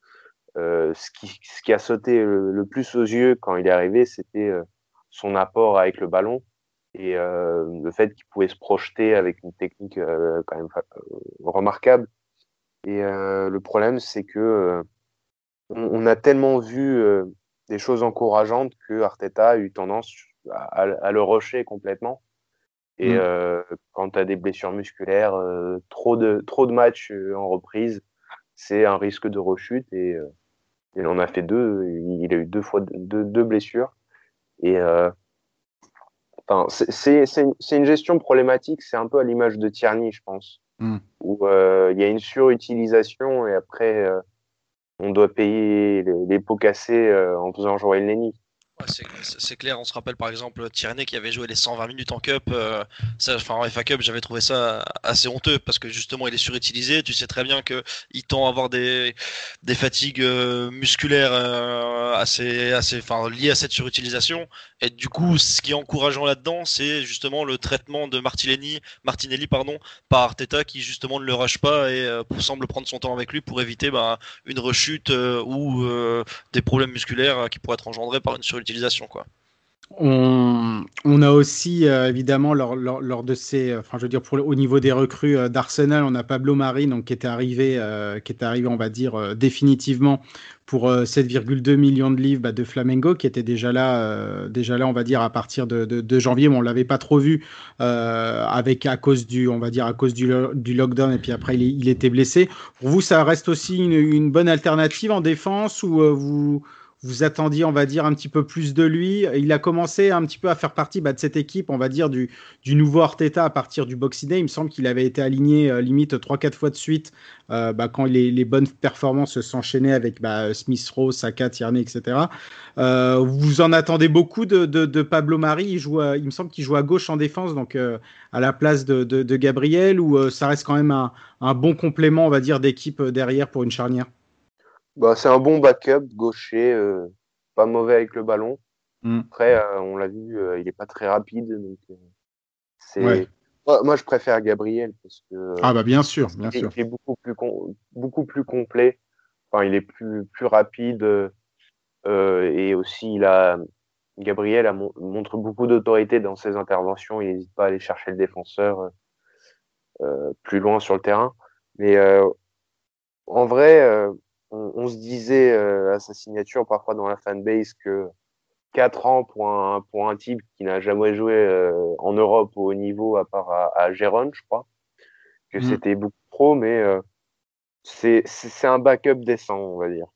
ce, qui, ce qui a sauté le, plus aux yeux quand il est arrivé, c'était son apport avec le ballon et le fait qu'il pouvait se projeter avec une technique quand même remarquable. Et euh, le problème, c'est que euh, on, a tellement vu euh, des choses encourageantes que Arteta a eu tendance à, le rusher complètement. Et mmh. quand tu as des blessures musculaires, trop, de, trop de matchs en reprise, c'est un risque de rechute. Et il en a fait deux. Il a eu deux fois deux, deux blessures. Et enfin, c'est une gestion problématique. C'est un peu à l'image de Tierney, je pense. Hmm. où euh, il y a une surutilisation et après euh, on doit payer les, pots cassés euh, en faisant jouer le Nenny c'est clair, on se rappelle par exemple Tierney qui avait joué les 120 minutes en Cup, euh, en FA Cup, j'avais trouvé ça assez honteux parce que justement il est surutilisé. Tu sais très bien qu'il tend à avoir des, des fatigues euh, musculaires euh, assez, assez, liées à cette surutilisation. Et du coup, ce qui est encourageant là-dedans, c'est justement le traitement de Martinelli, pardon, par Arteta qui justement ne le rush pas et semble prendre son temps avec lui pour éviter bah, une rechute ou des problèmes musculaires qui pourraient être engendrés par une surutilisation On, a aussi euh, évidemment lors, de ces, enfin je veux dire pour au niveau des recrues euh, d'Arsenal, on a Pablo Mari donc qui était arrivé, euh, qui arrivé on va dire définitivement pour 7,2 millions de livres bah, de Flamengo qui était déjà là, déjà là on va dire à partir de, janvier, mais on l'avait pas trop vu avec à cause du, on va dire à cause du, du lockdown et puis après il, était blessé. Pour vous ça reste aussi une bonne alternative en défense ou vous vous attendiez, on va dire, un petit peu plus de lui. Il a commencé un petit peu à faire partie bah, de cette équipe, on va dire, du, nouveau Arteta à partir du Boxing Day. Il me semble qu'il avait été aligné euh, limite 3-4 fois de suite euh, bah, quand les, bonnes performances s'enchaînaient avec bah, Smith Rowe, Saka, Tierney, etc. Euh, vous en attendez beaucoup de, Pablo Mari. Il, me semble qu'il joue à gauche en défense, donc à la place de, de Gabriel, ou ça reste quand même un, un bon complément, on va dire, d'équipe derrière pour une charnière? Bah, c'est un bon backup, gaucher, euh, pas mauvais avec le ballon. Mm. Après, euh, on l'a vu, euh, il est pas très rapide. Donc, c'est... Moi, je préfère Gabriel parce que. Ah, bah, bien sûr, bien il, sûr. Il est beaucoup plus, beaucoup plus complet. Enfin, il est plus, plus rapide. et aussi, il a. Gabriel a montre beaucoup d'autorité dans ses interventions. Il n'hésite pas à aller chercher le défenseur plus loin sur le terrain. Mais en vrai, on, se disait euh, à sa signature parfois dans la fanbase que 4 ans pour un, pour un type qui n'a jamais joué euh, en Europe au haut niveau à part à, à Gérone, je crois, que mm. c'était beaucoup trop, mais euh, c'est un backup décent, on va dire.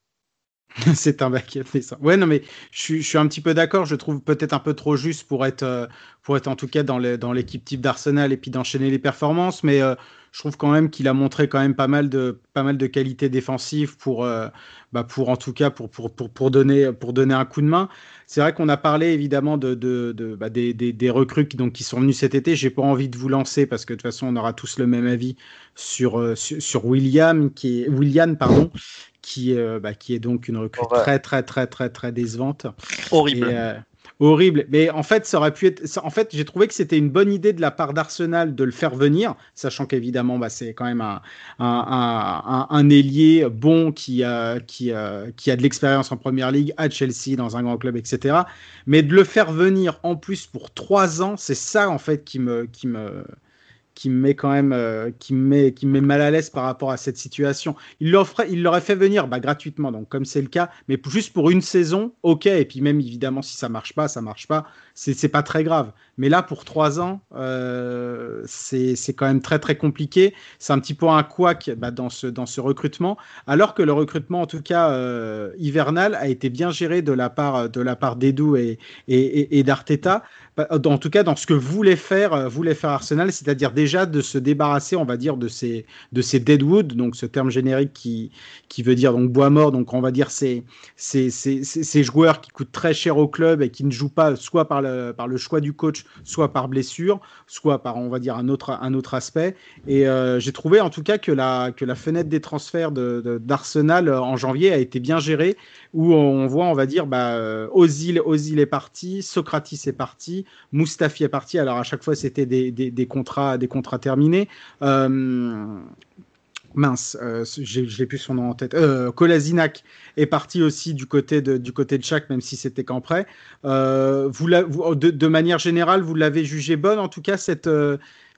c'est un backup décent. Ouais, non, mais je, je suis un petit peu d'accord. Je trouve peut-être un peu trop juste pour être, pour être en tout cas dans l'équipe dans type d'Arsenal et puis d'enchaîner les performances, mais je trouve quand même qu'il a montré quand même pas mal de, pas mal de qualités défensives pour, euh, bah pour en tout cas pour, pour, pour, pour, donner, pour donner un coup de main. C'est vrai qu'on a parlé évidemment de, de, de bah des, des, des, recrues qui, donc, qui sont venus cet été. J'ai pas envie de vous lancer parce que de toute façon on aura tous le même avis sur, euh, sur, sur, William, qui est, William pardon, qui, euh, bah, qui est donc une recrue très très très très très décevante. Horrible. Et, horrible. Mais en fait, j'ai trouvé que c'était une bonne idée de la part d'Arsenal de le faire venir, sachant qu'évidemment, bah, c'est quand même un, un, ailier bon qui, a, qui, a, qui a de l'expérience en première ligue à Chelsea, dans un grand club, etc. Mais de le faire venir en plus pour trois ans, c'est ça en fait qui me, qui me, qui me met quand même, euh, qui me met, qui me met mal à l'aise par rapport à cette situation. Il l'aurait, il l'aurait fait venir bah, gratuitement, donc comme c'est le cas, mais juste pour une saison, ok. Et puis même évidemment, si ça marche pas, ça marche pas. C'est, c'est pas très grave. Mais là, pour trois ans, euh, c'est, quand même très très compliqué. C'est un petit peu un couac bah, dans ce dans ce recrutement, alors que le recrutement, en tout cas euh, hivernal, a été bien géré de la part de la part d'Edu et, et, et, et d'Arteta. Bah, en tout cas dans ce que voulait faire, euh, voulait faire Arsenal, c'est-à-dire déjà de se débarrasser, on va dire, de ces, de ces deadwood, donc ce terme générique qui, qui veut dire donc bois mort, donc on va dire ces, ces, ces, ces, joueurs qui coûtent très cher au club et qui ne jouent pas soit par le, par le choix du soit par blessure, soit par, on va dire, un autre, un autre aspect. Et euh, j'ai trouvé en tout cas que la, que la fenêtre des transferts d'Arsenal euh, en janvier a été bien gérée, où on voit, on va dire, bah, Ozil, Ozil est parti, Socratis est parti, Mustafi est parti. Alors à chaque fois, c'était des, des, contrats, des contrats terminés. Euh, mince, euh, j'ai plus son nom en tête. Euh, est parti aussi du côté de du côté de Chak, même si c'était qu'en prêt. Euh, vous, de, de, manière générale, vous l'avez jugé bonne, en tout cas cette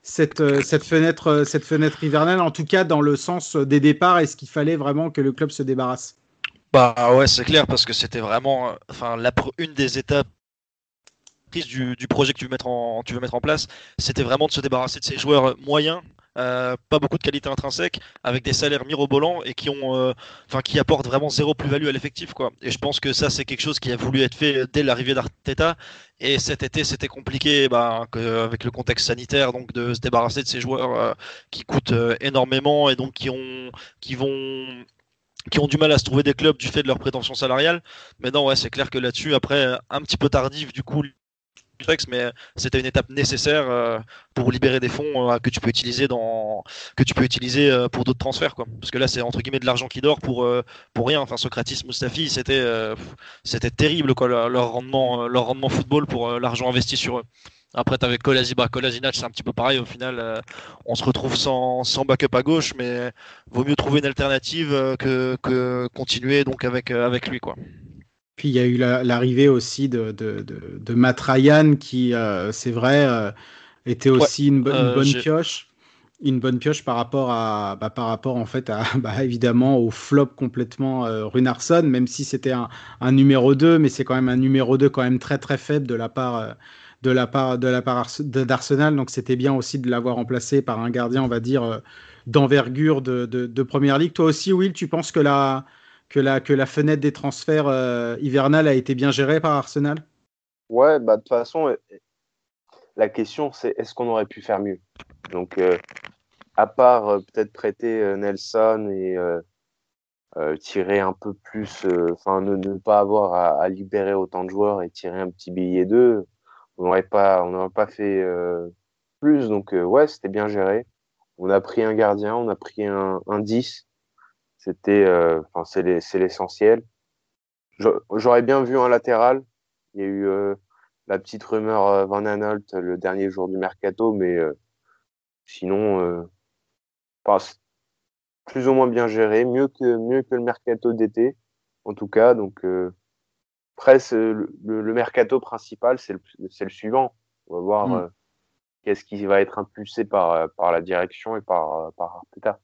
cette, cette fenêtre cette fenêtre hivernale, en tout cas dans le sens des départs. Est-ce qu'il fallait vraiment que le club se débarrasse? Bah ouais, c'est clair parce que c'était vraiment, enfin la une des étapes du, du, projet que tu veux mettre en, tu veux mettre en place, c'était vraiment de se débarrasser de ces joueurs moyens, euh, pas beaucoup de qualité intrinsèque, avec des salaires mirobolants et qui ont, euh, enfin, qui apportent vraiment zéro plus-value à l'effectif, quoi. Et je pense que ça, c'est quelque chose qui a voulu être fait dès l'arrivée d'Arteta. Et cet été, c'était compliqué, bah, avec le contexte sanitaire, donc de se débarrasser de ces joueurs euh, qui coûtent énormément et donc qui ont, qui vont qui ont du mal à se trouver des clubs du fait de leur prétention salariale. Mais non, ouais, c'est clair que là-dessus, après, un petit peu tardif, du coup, mais c'était une étape nécessaire euh, pour libérer des fonds euh, que tu peux utiliser dans que tu peux utiliser euh, pour d'autres transferts quoi. Parce que là c'est entre guillemets de l'argent qui dort pour pour rien. Enfin Socratis, Mustafi, c'était c'était terrible quoi leur, rendement leur rendement football pour l'argent investi sur eux. Après, tu avais c'est un petit peu pareil. Au final, on se retrouve sans, sans, backup à gauche, mais vaut mieux trouver une alternative que, que continuer donc avec, avec lui. Quoi. Puis il y a eu l'arrivée aussi de, de, de, de, Matt Ryan qui, euh, c'est vrai, euh, était aussi une, euh, bonne pioche. Une bonne pioche par rapport à, bah, par rapport en fait à, bah, évidemment au flop complètement Runarsson, même si c'était un, un, numéro 2, mais c'est quand même un numéro 2 quand même très très faible de la part de la part de la part d'Arsenal. Donc c'était bien aussi de l'avoir remplacé par un gardien, on va dire, d'envergure de, de, de, première ligue. Toi aussi, Will, tu penses que la que la, que la fenêtre des transferts euh, hivernales a été bien gérée par Arsenal? Ouais, bah de toute façon, la question c'est est-ce qu'on aurait pu faire mieux? Donc, à part peut-être prêter Nelson et tirer un peu plus, enfin ne, pas avoir à, libérer autant de joueurs et tirer un petit billet d'eux, on n'aurait pas, pas fait plus. Donc, ouais, c'était bien géré. On a pris un gardien, on a pris un 10. C'était, euh, enfin, c'est l'essentiel. J'aurais bien vu un latéral. Il y a eu euh, la petite rumeur euh, Van Aanholt le dernier jour du mercato, mais sinon, plus ou moins bien géré, mieux que mieux que le mercato d'été, en tout cas. Donc, presque le, le, mercato principal, c'est le, le suivant. On va voir. Mm qu'est-ce qui va être impulsé par, par la direction et par, par Arteta.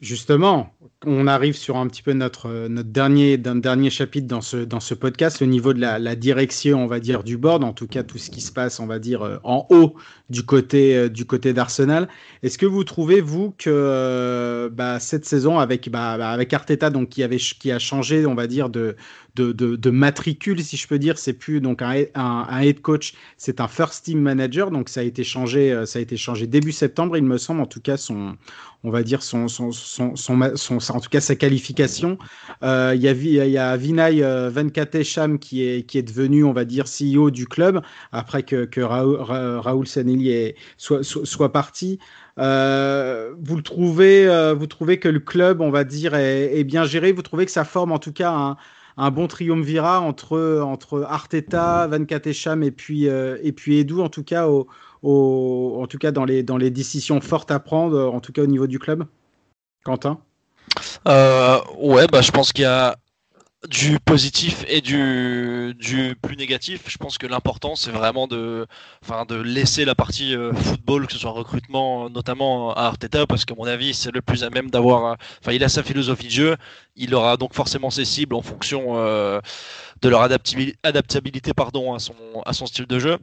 Justement, on arrive sur un petit peu notre, notre dernier, dernier chapitre dans ce, dans ce podcast, au niveau de la, direction, on va dire, du board, en tout cas tout ce qui se passe, on va dire, euh, en haut du côté, du côté d'Arsenal. Est-ce que vous trouvez, vous, que bah, cette saison, avec, bah, bah, avec Arteta, donc, qui, avait, qui a changé, on va dire, de, de, matricule, si je peux dire. C'est plus donc un, head coach, c'est un first team manager. Donc ça a été changé, euh, ça a été changé début septembre, il me semble. En tout cas, son, on va dire son, son, son, son, en tout cas sa qualification. Euh, il y a, Vinay euh, Venkatesham qui est, qui est devenu, on va dire, CEO du club après que, Raoul, Raoul Sanelli soit, soit, parti. vous le trouvez, vous trouvez que le club, on va dire, est, est, bien géré? Vous trouvez que ça forme en tout cas un, un bon triumvirat entre, entre Arteta, Van Katecham et puis, euh, et puis Edu, en tout cas, en tout cas dans, les, dans les décisions fortes à prendre, en tout cas au niveau du club? Quentin? Euh, Ouais, bah, je pense qu'il y a du positif et du, du plus négatif. Je pense que l'important, c'est vraiment de, enfin, de laisser la partie euh, football, que ce soit recrutement, notamment à Arteta, parce qu'à mon avis, c'est le plus à même d'avoir. Euh, enfin, il a sa philosophie de jeu. Il aura donc forcément ses cibles en fonction euh, de leur adaptabilité, pardon, à son, à son style de jeu.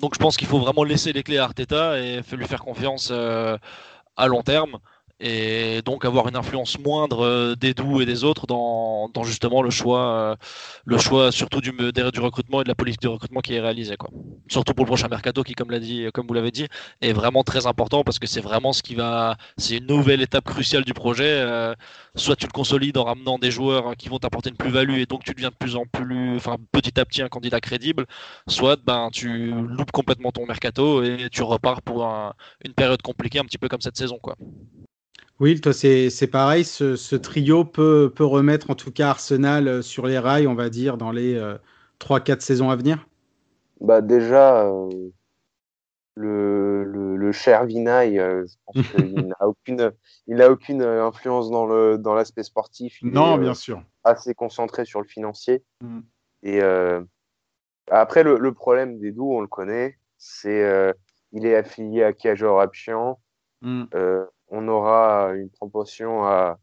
Donc, je pense qu'il faut vraiment laisser les clés à Arteta et lui faire confiance à long terme et donc avoir une influence moindre euh, des doux et des autres dans, justement le choix, euh, le choix surtout du, recrutement et de la politique de recrutement qui est réalisée. Quoi. Surtout pour le prochain mercato qui, comme, dit, comme vous l'avez dit, est vraiment très important parce que c'est vraiment ce qui va. C'est une nouvelle étape cruciale du projet. Euh, soit tu le consolides en ramenant des joueurs qui vont t'apporter une plus-value et donc tu deviens de plus en plus, enfin petit à petit un candidat crédible, soit ben, tu loupes complètement ton mercato et tu repars pour une période compliquée un petit peu comme cette saison. quoi. Oui, toi, c'est pareil. Ce, trio peut, peut, remettre en tout cas Arsenal euh, sur les rails, on va dire, dans les euh, 3-4 saisons à venir bah Déjà, euh, le, le, le, cher Vinay, euh, je pense qu'il n'a aucune, il a aucune influence dans l'aspect dans sportif. Il non, bien sûr. Assez concentré sur le financier. Mm. Et après, le, le, problème des doux, on le connaît, c'est il est affilié à Kiajor Apchian. Mm on aura une proportion à,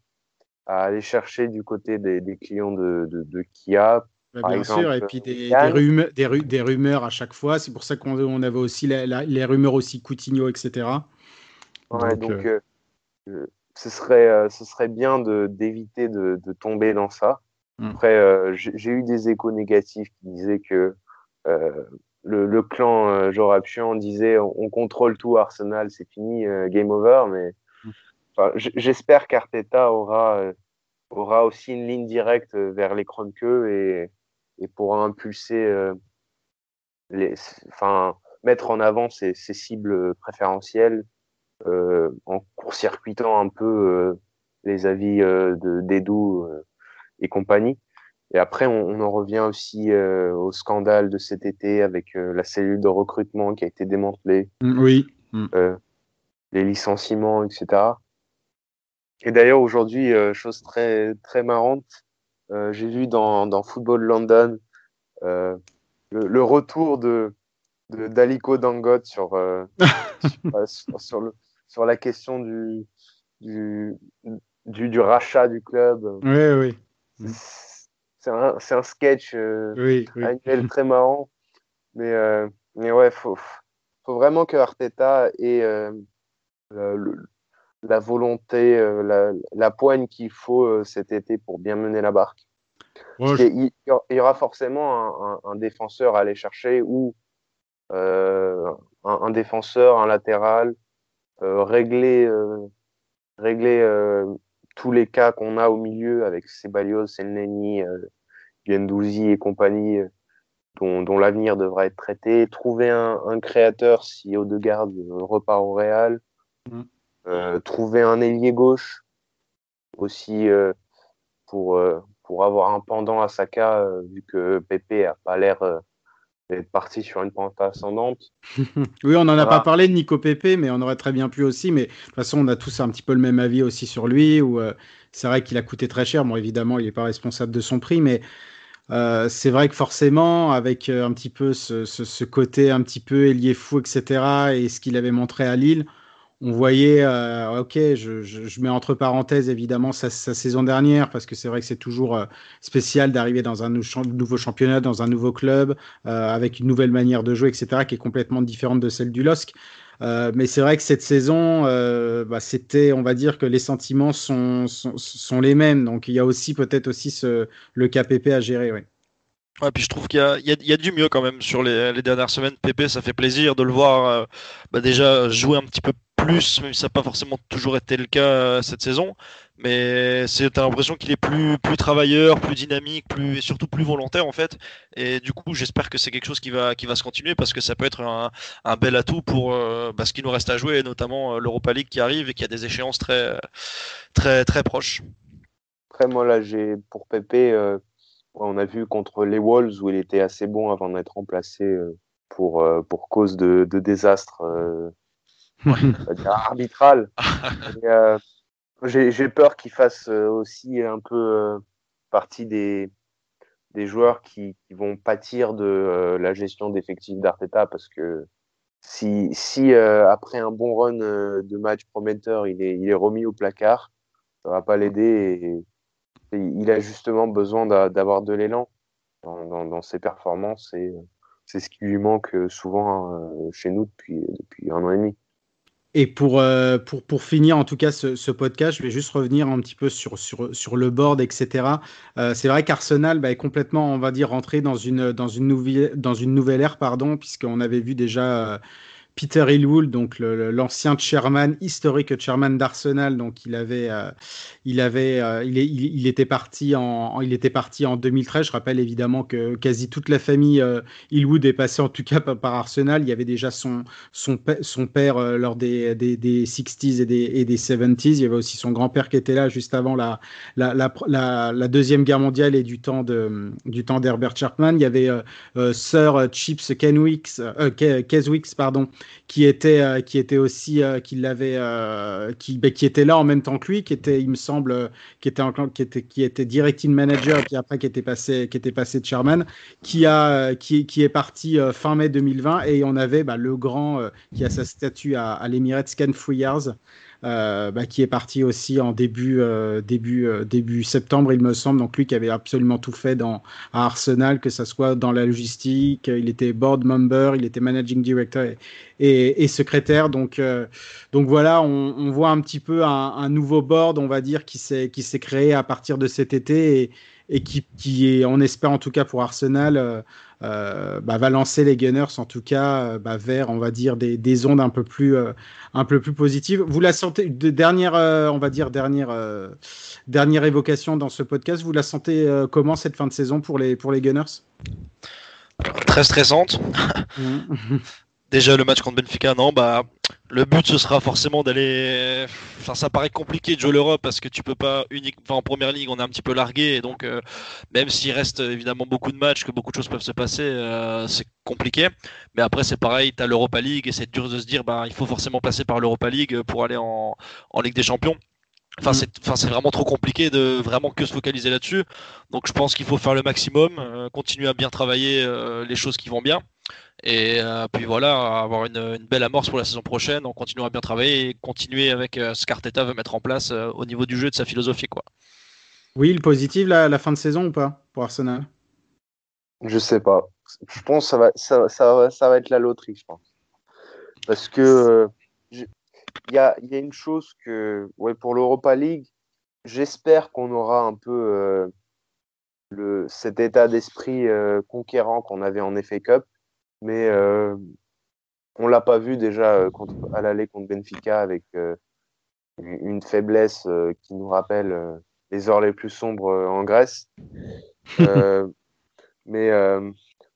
aller chercher du côté des, clients de, Kia. Bah, bien sûr, et puis des, rumeurs, des, rumeurs, à chaque fois. C'est pour ça qu'on avait aussi les rumeurs aussi Coutinho, etc. donc, euh, euh, euh, ce, serait, ce serait bien d'éviter de, tomber dans ça. Hmm. Après, j'ai eu des échos négatifs qui disaient que le, clan Jorapchian disait on, contrôle tout Arsenal, c'est fini, game over, mais J'espère qu'Arteta aura, euh, aura aussi une ligne directe vers les Kroenke et, et pourra impulser, euh, les, enfin, mettre en avant ses, cibles préférentielles euh, en court-circuitant un peu les avis de d'Edu et compagnie. Et après, on, en revient aussi au scandale de cet été avec la cellule de recrutement qui a été démantelée. Mm, oui. Mm. les licenciements, etc. Et d'ailleurs, aujourd'hui, euh, chose très, très marrante, euh, j'ai vu dans, dans Football London euh, le, le, retour de, de d'Aliko Dangot sur, euh, sur, sur, le, sur, la question du, du, du, du, rachat du club. Oui, oui. C'est un, c'est un sketch oui, oui. très marrant. Mais, mais ouais, il faut, faut vraiment que Arteta ait le, la volonté, la, la, poigne qu'il faut cet été pour bien mener la barque. il, y aura forcément un, un, défenseur à aller chercher ou un, un, défenseur, un latéral, régler, régler tous les cas qu'on a au milieu avec Sebalios, Selneni, euh, Gendouzi et compagnie, euh, dont, dont l'avenir devra être traité. Trouver un, un créateur si Odegaard repart au Real. Mm. Euh, trouver un ailier gauche aussi euh, pour, euh, pour avoir un pendant à Saka, vu que Pepe a pas l'air d'être parti sur une pente ascendante. oui, on n'en a pas parlé de Nico Pepe, mais on aurait très bien pu aussi. Mais de toute façon, on a tous un petit peu le même avis aussi sur lui. Où c'est vrai qu'il a coûté très cher. Bon, évidemment, il n'est pas responsable de son prix, mais euh, c'est vrai que forcément, avec euh, un petit peu ce, ce, côté un petit peu ailier fou, etc., et ce qu'il avait montré à Lille, on voyait, euh, ok, je, je, mets entre parenthèses évidemment sa, sa saison dernière, parce que c'est vrai que c'est toujours euh, spécial d'arriver dans un nouveau championnat, dans un nouveau club, euh, avec une nouvelle manière de jouer, etc., qui est complètement différente de celle du LOSC. Mais c'est vrai que cette saison, bah, c'était, on va dire que les sentiments sont, sont, les mêmes. Donc il y a aussi peut-être aussi ce, le KPP à gérer. Ouais. Ouais, puis je trouve qu'il y, y, y a, du mieux quand même sur les, les, dernières semaines. PP, ça fait plaisir de le voir bah déjà jouer un petit peu plus, même si ça n'a pas forcément toujours été le cas euh, cette saison. Mais c'est l'impression qu'il est plus, plus travailleur, plus dynamique, plus, et surtout plus volontaire en fait. Et du coup, j'espère que c'est quelque chose qui va, qui va se continuer parce que ça peut être un, un bel atout pour euh, bah, ce qui nous reste à jouer, notamment euh, l'Europa League qui arrive et qui a des échéances très, très, très proches. Après, moi là, j'ai pour Pépé, euh, on a vu contre les Wolves où il était assez bon avant d'être remplacé pour, pour cause de désastre arbitral. j'ai peur qu'il fasse aussi un peu partie des, des joueurs qui, qui vont pâtir de la gestion d'effectifs d'Arteta parce que si, si après un bon run de match prometteur, il est, il est remis au placard, ça va pas l'aider il a justement besoin d'avoir de l'élan dans, dans, ses performances et c'est ce qui lui manque souvent euh, chez nous depuis, depuis un an et demi. Et pour, euh, pour, pour finir en tout cas ce, ce, podcast, je vais juste revenir un petit peu sur, sur, sur le board, etc. Euh, c'est vrai qu'Arsenal bah, est complètement, on va dire, rentré dans une, dans une, nouvelle, dans une nouvelle ère, pardon, puisqu'on avait vu déjà... Peter Hillwood, donc l'ancien chairman, historique chairman d'Arsenal, donc il avait, euh, il avait, euh, il, est, il, était parti en, il était parti en 2013. Je rappelle évidemment que quasi toute la famille euh, Hillwood est passée en tout cas par, Arsenal. Il y avait déjà son, son, son père euh, lors des, des, des, 60s et des, et des 70s. Il y avait aussi son grand-père qui était là juste avant la, la deuxième guerre mondiale et du temps de, du temps d'Herbert Chapman. Il y avait Sir Chips Kenwicks, Keswicks, pardon, qui était euh, qui était aussi euh, qui l'avait euh, qui bah, qui était là en même temps que lui qui était il me semble qui était en, qui était qui était directing manager puis après qui était passé qui était passé de chairman qui a qui qui est parti fin mai 2020 et on avait bah, le grand qui a sa statue à, à l'Emirates Ken bah, qui est parti aussi en début, euh, début, euh, début septembre, il me semble. Donc lui qui avait absolument tout fait dans, à Arsenal, que ça soit dans la logistique, il était board member, il était managing director et, et, secrétaire. Donc, donc voilà, on, on, voit un petit peu un, un, nouveau board, on va dire, qui s'est qui s'est créé à partir de cet été et qui, qui est, on espère en tout cas pour Arsenal, euh, bah, va lancer les Gunners en tout cas euh, bah, vers, on va dire, des, des ondes un peu plus, euh, un peu plus positives. Vous la sentez, de dernière, on va dire dernière, dernière évocation dans ce podcast. Vous la sentez comment cette fin de saison pour les, pour les Gunners? Très stressante. Mmh. Déjà le match contre Benfica, non, bah le but ce sera forcément d'aller. Enfin, ça paraît compliqué de jouer l'Europe parce que tu peux pas unique. Enfin, en première ligue, on est un petit peu largué et donc euh, même s'il reste évidemment beaucoup de matchs, que beaucoup de choses peuvent se passer, euh, c'est compliqué. Mais après, c'est pareil, tu as l'Europa League et c'est dur de se dire, bah il faut forcément passer par l'Europa League pour aller en, en Ligue des Champions. Enfin, mm. c'est, c'est vraiment trop compliqué de vraiment que se focaliser là-dessus. Donc, je pense qu'il faut faire le maximum, euh, continuer à bien travailler les choses qui vont bien. Et euh, puis voilà, avoir une, une, belle amorce pour la saison prochaine en continuant à bien travailler et continuer avec euh, ce qu'Arteta veut mettre en place euh, au niveau du jeu et de sa philosophie. Quoi. Oui, le positif, la, la fin de saison ou pas pour Arsenal? Je sais pas. Je pense que ça va, ça, ça, ça va être la loterie, je pense. Parce que il y a, y a, une chose que, ouais, pour l'Europa League, j'espère qu'on aura un peu euh, le, cet état d'esprit euh, conquérant qu'on avait en FA Cup, mais euh, on l'a pas vu déjà contre, à l'aller contre Benfica avec une faiblesse qui nous rappelle les heures les plus sombres en Grèce. mais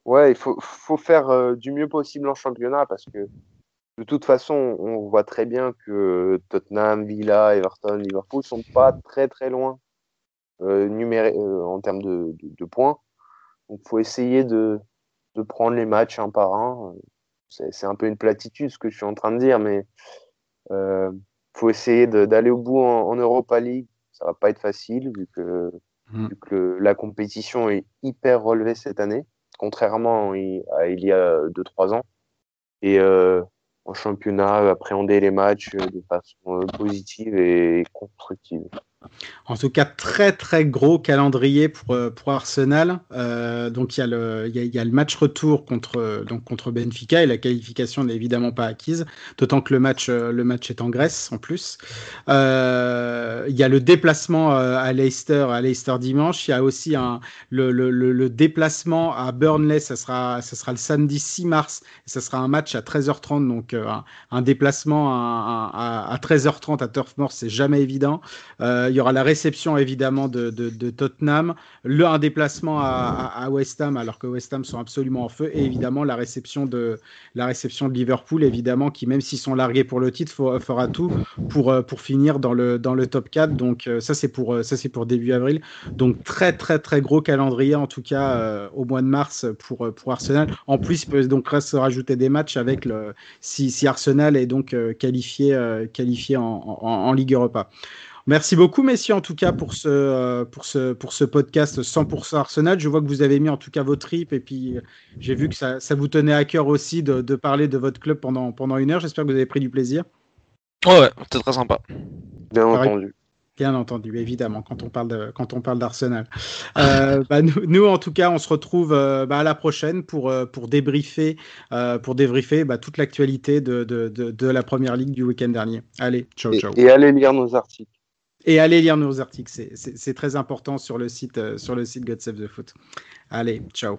ouais, il faut, faut faire du mieux possible en championnat parce que de toute façon, on voit très bien que Tottenham, Villa, Everton, Liverpool sont pas très très loin euh, euh, en termes de, de, points. Donc, il faut essayer de, de, prendre les matchs un par un. C'est un peu une platitude ce que je suis en train de dire, mais il euh, faut essayer d'aller au bout en, Europa League. Ça va pas être facile vu que, mm. vu que la compétition est hyper relevée cette année, contrairement à il y a 2-3 ans. Et euh, en championnat, appréhender les matchs de façon euh, positive et constructive. En tout cas, très très gros calendrier pour, euh, pour Arsenal. Euh, donc il y, a le, y le match retour contre, donc contre Benfica et la qualification n'est évidemment pas acquise, d'autant que le match, euh, le match est en Grèce en plus. Euh, il y a le déplacement à Leicester, à Leicester dimanche. Il y a aussi un, le, le, le, déplacement à Burnley, ça sera, ça sera le samedi 6 mars. Ça sera un match à 13h30, donc un, un, déplacement à, à, à, 13h30 à Turf Moor, c'est jamais évident. Euh, il y aura la réception évidemment de, Tottenham, le un déplacement à, West Ham alors que West Ham sont absolument en feu et évidemment la réception de la réception de Liverpool évidemment qui même s'ils sont largués pour le titre fera tout pour euh, pour finir dans le dans le top 4 donc euh, ça c'est pour c'est pour début avril. Donc très très très gros calendrier en tout cas au mois de mars pour pour Arsenal. En plus il peut se rajouter des matchs avec si, si Arsenal est donc qualifié qualifié en, en Ligue Europa. Merci beaucoup, messieurs, en tout cas, pour ce, euh, pour ce, pour ce podcast 100% Arsenal. Je vois que vous avez mis en tout cas vos tripes et puis euh, j'ai vu que ça, ça, vous tenait à cœur aussi de, de, parler de votre club pendant, pendant une heure. J'espère que vous avez pris du plaisir. Ouais, ouais c'était très sympa. Bien entendu. Bien entendu, évidemment, quand on parle de, quand on parle d'Arsenal. Euh, bah, nous, nous, en tout cas, on se retrouve euh, bah, à la prochaine pour, euh, pour débriefer, euh, pour débriefer bah, toute l'actualité de, de, de, de, la première ligue du week-end dernier. Allez, ciao, ciao. Et, et allez lire nos articles. Et allez lire nos articles, c'est très important sur le site, euh, sur le site God Save the Foot. Allez, ciao.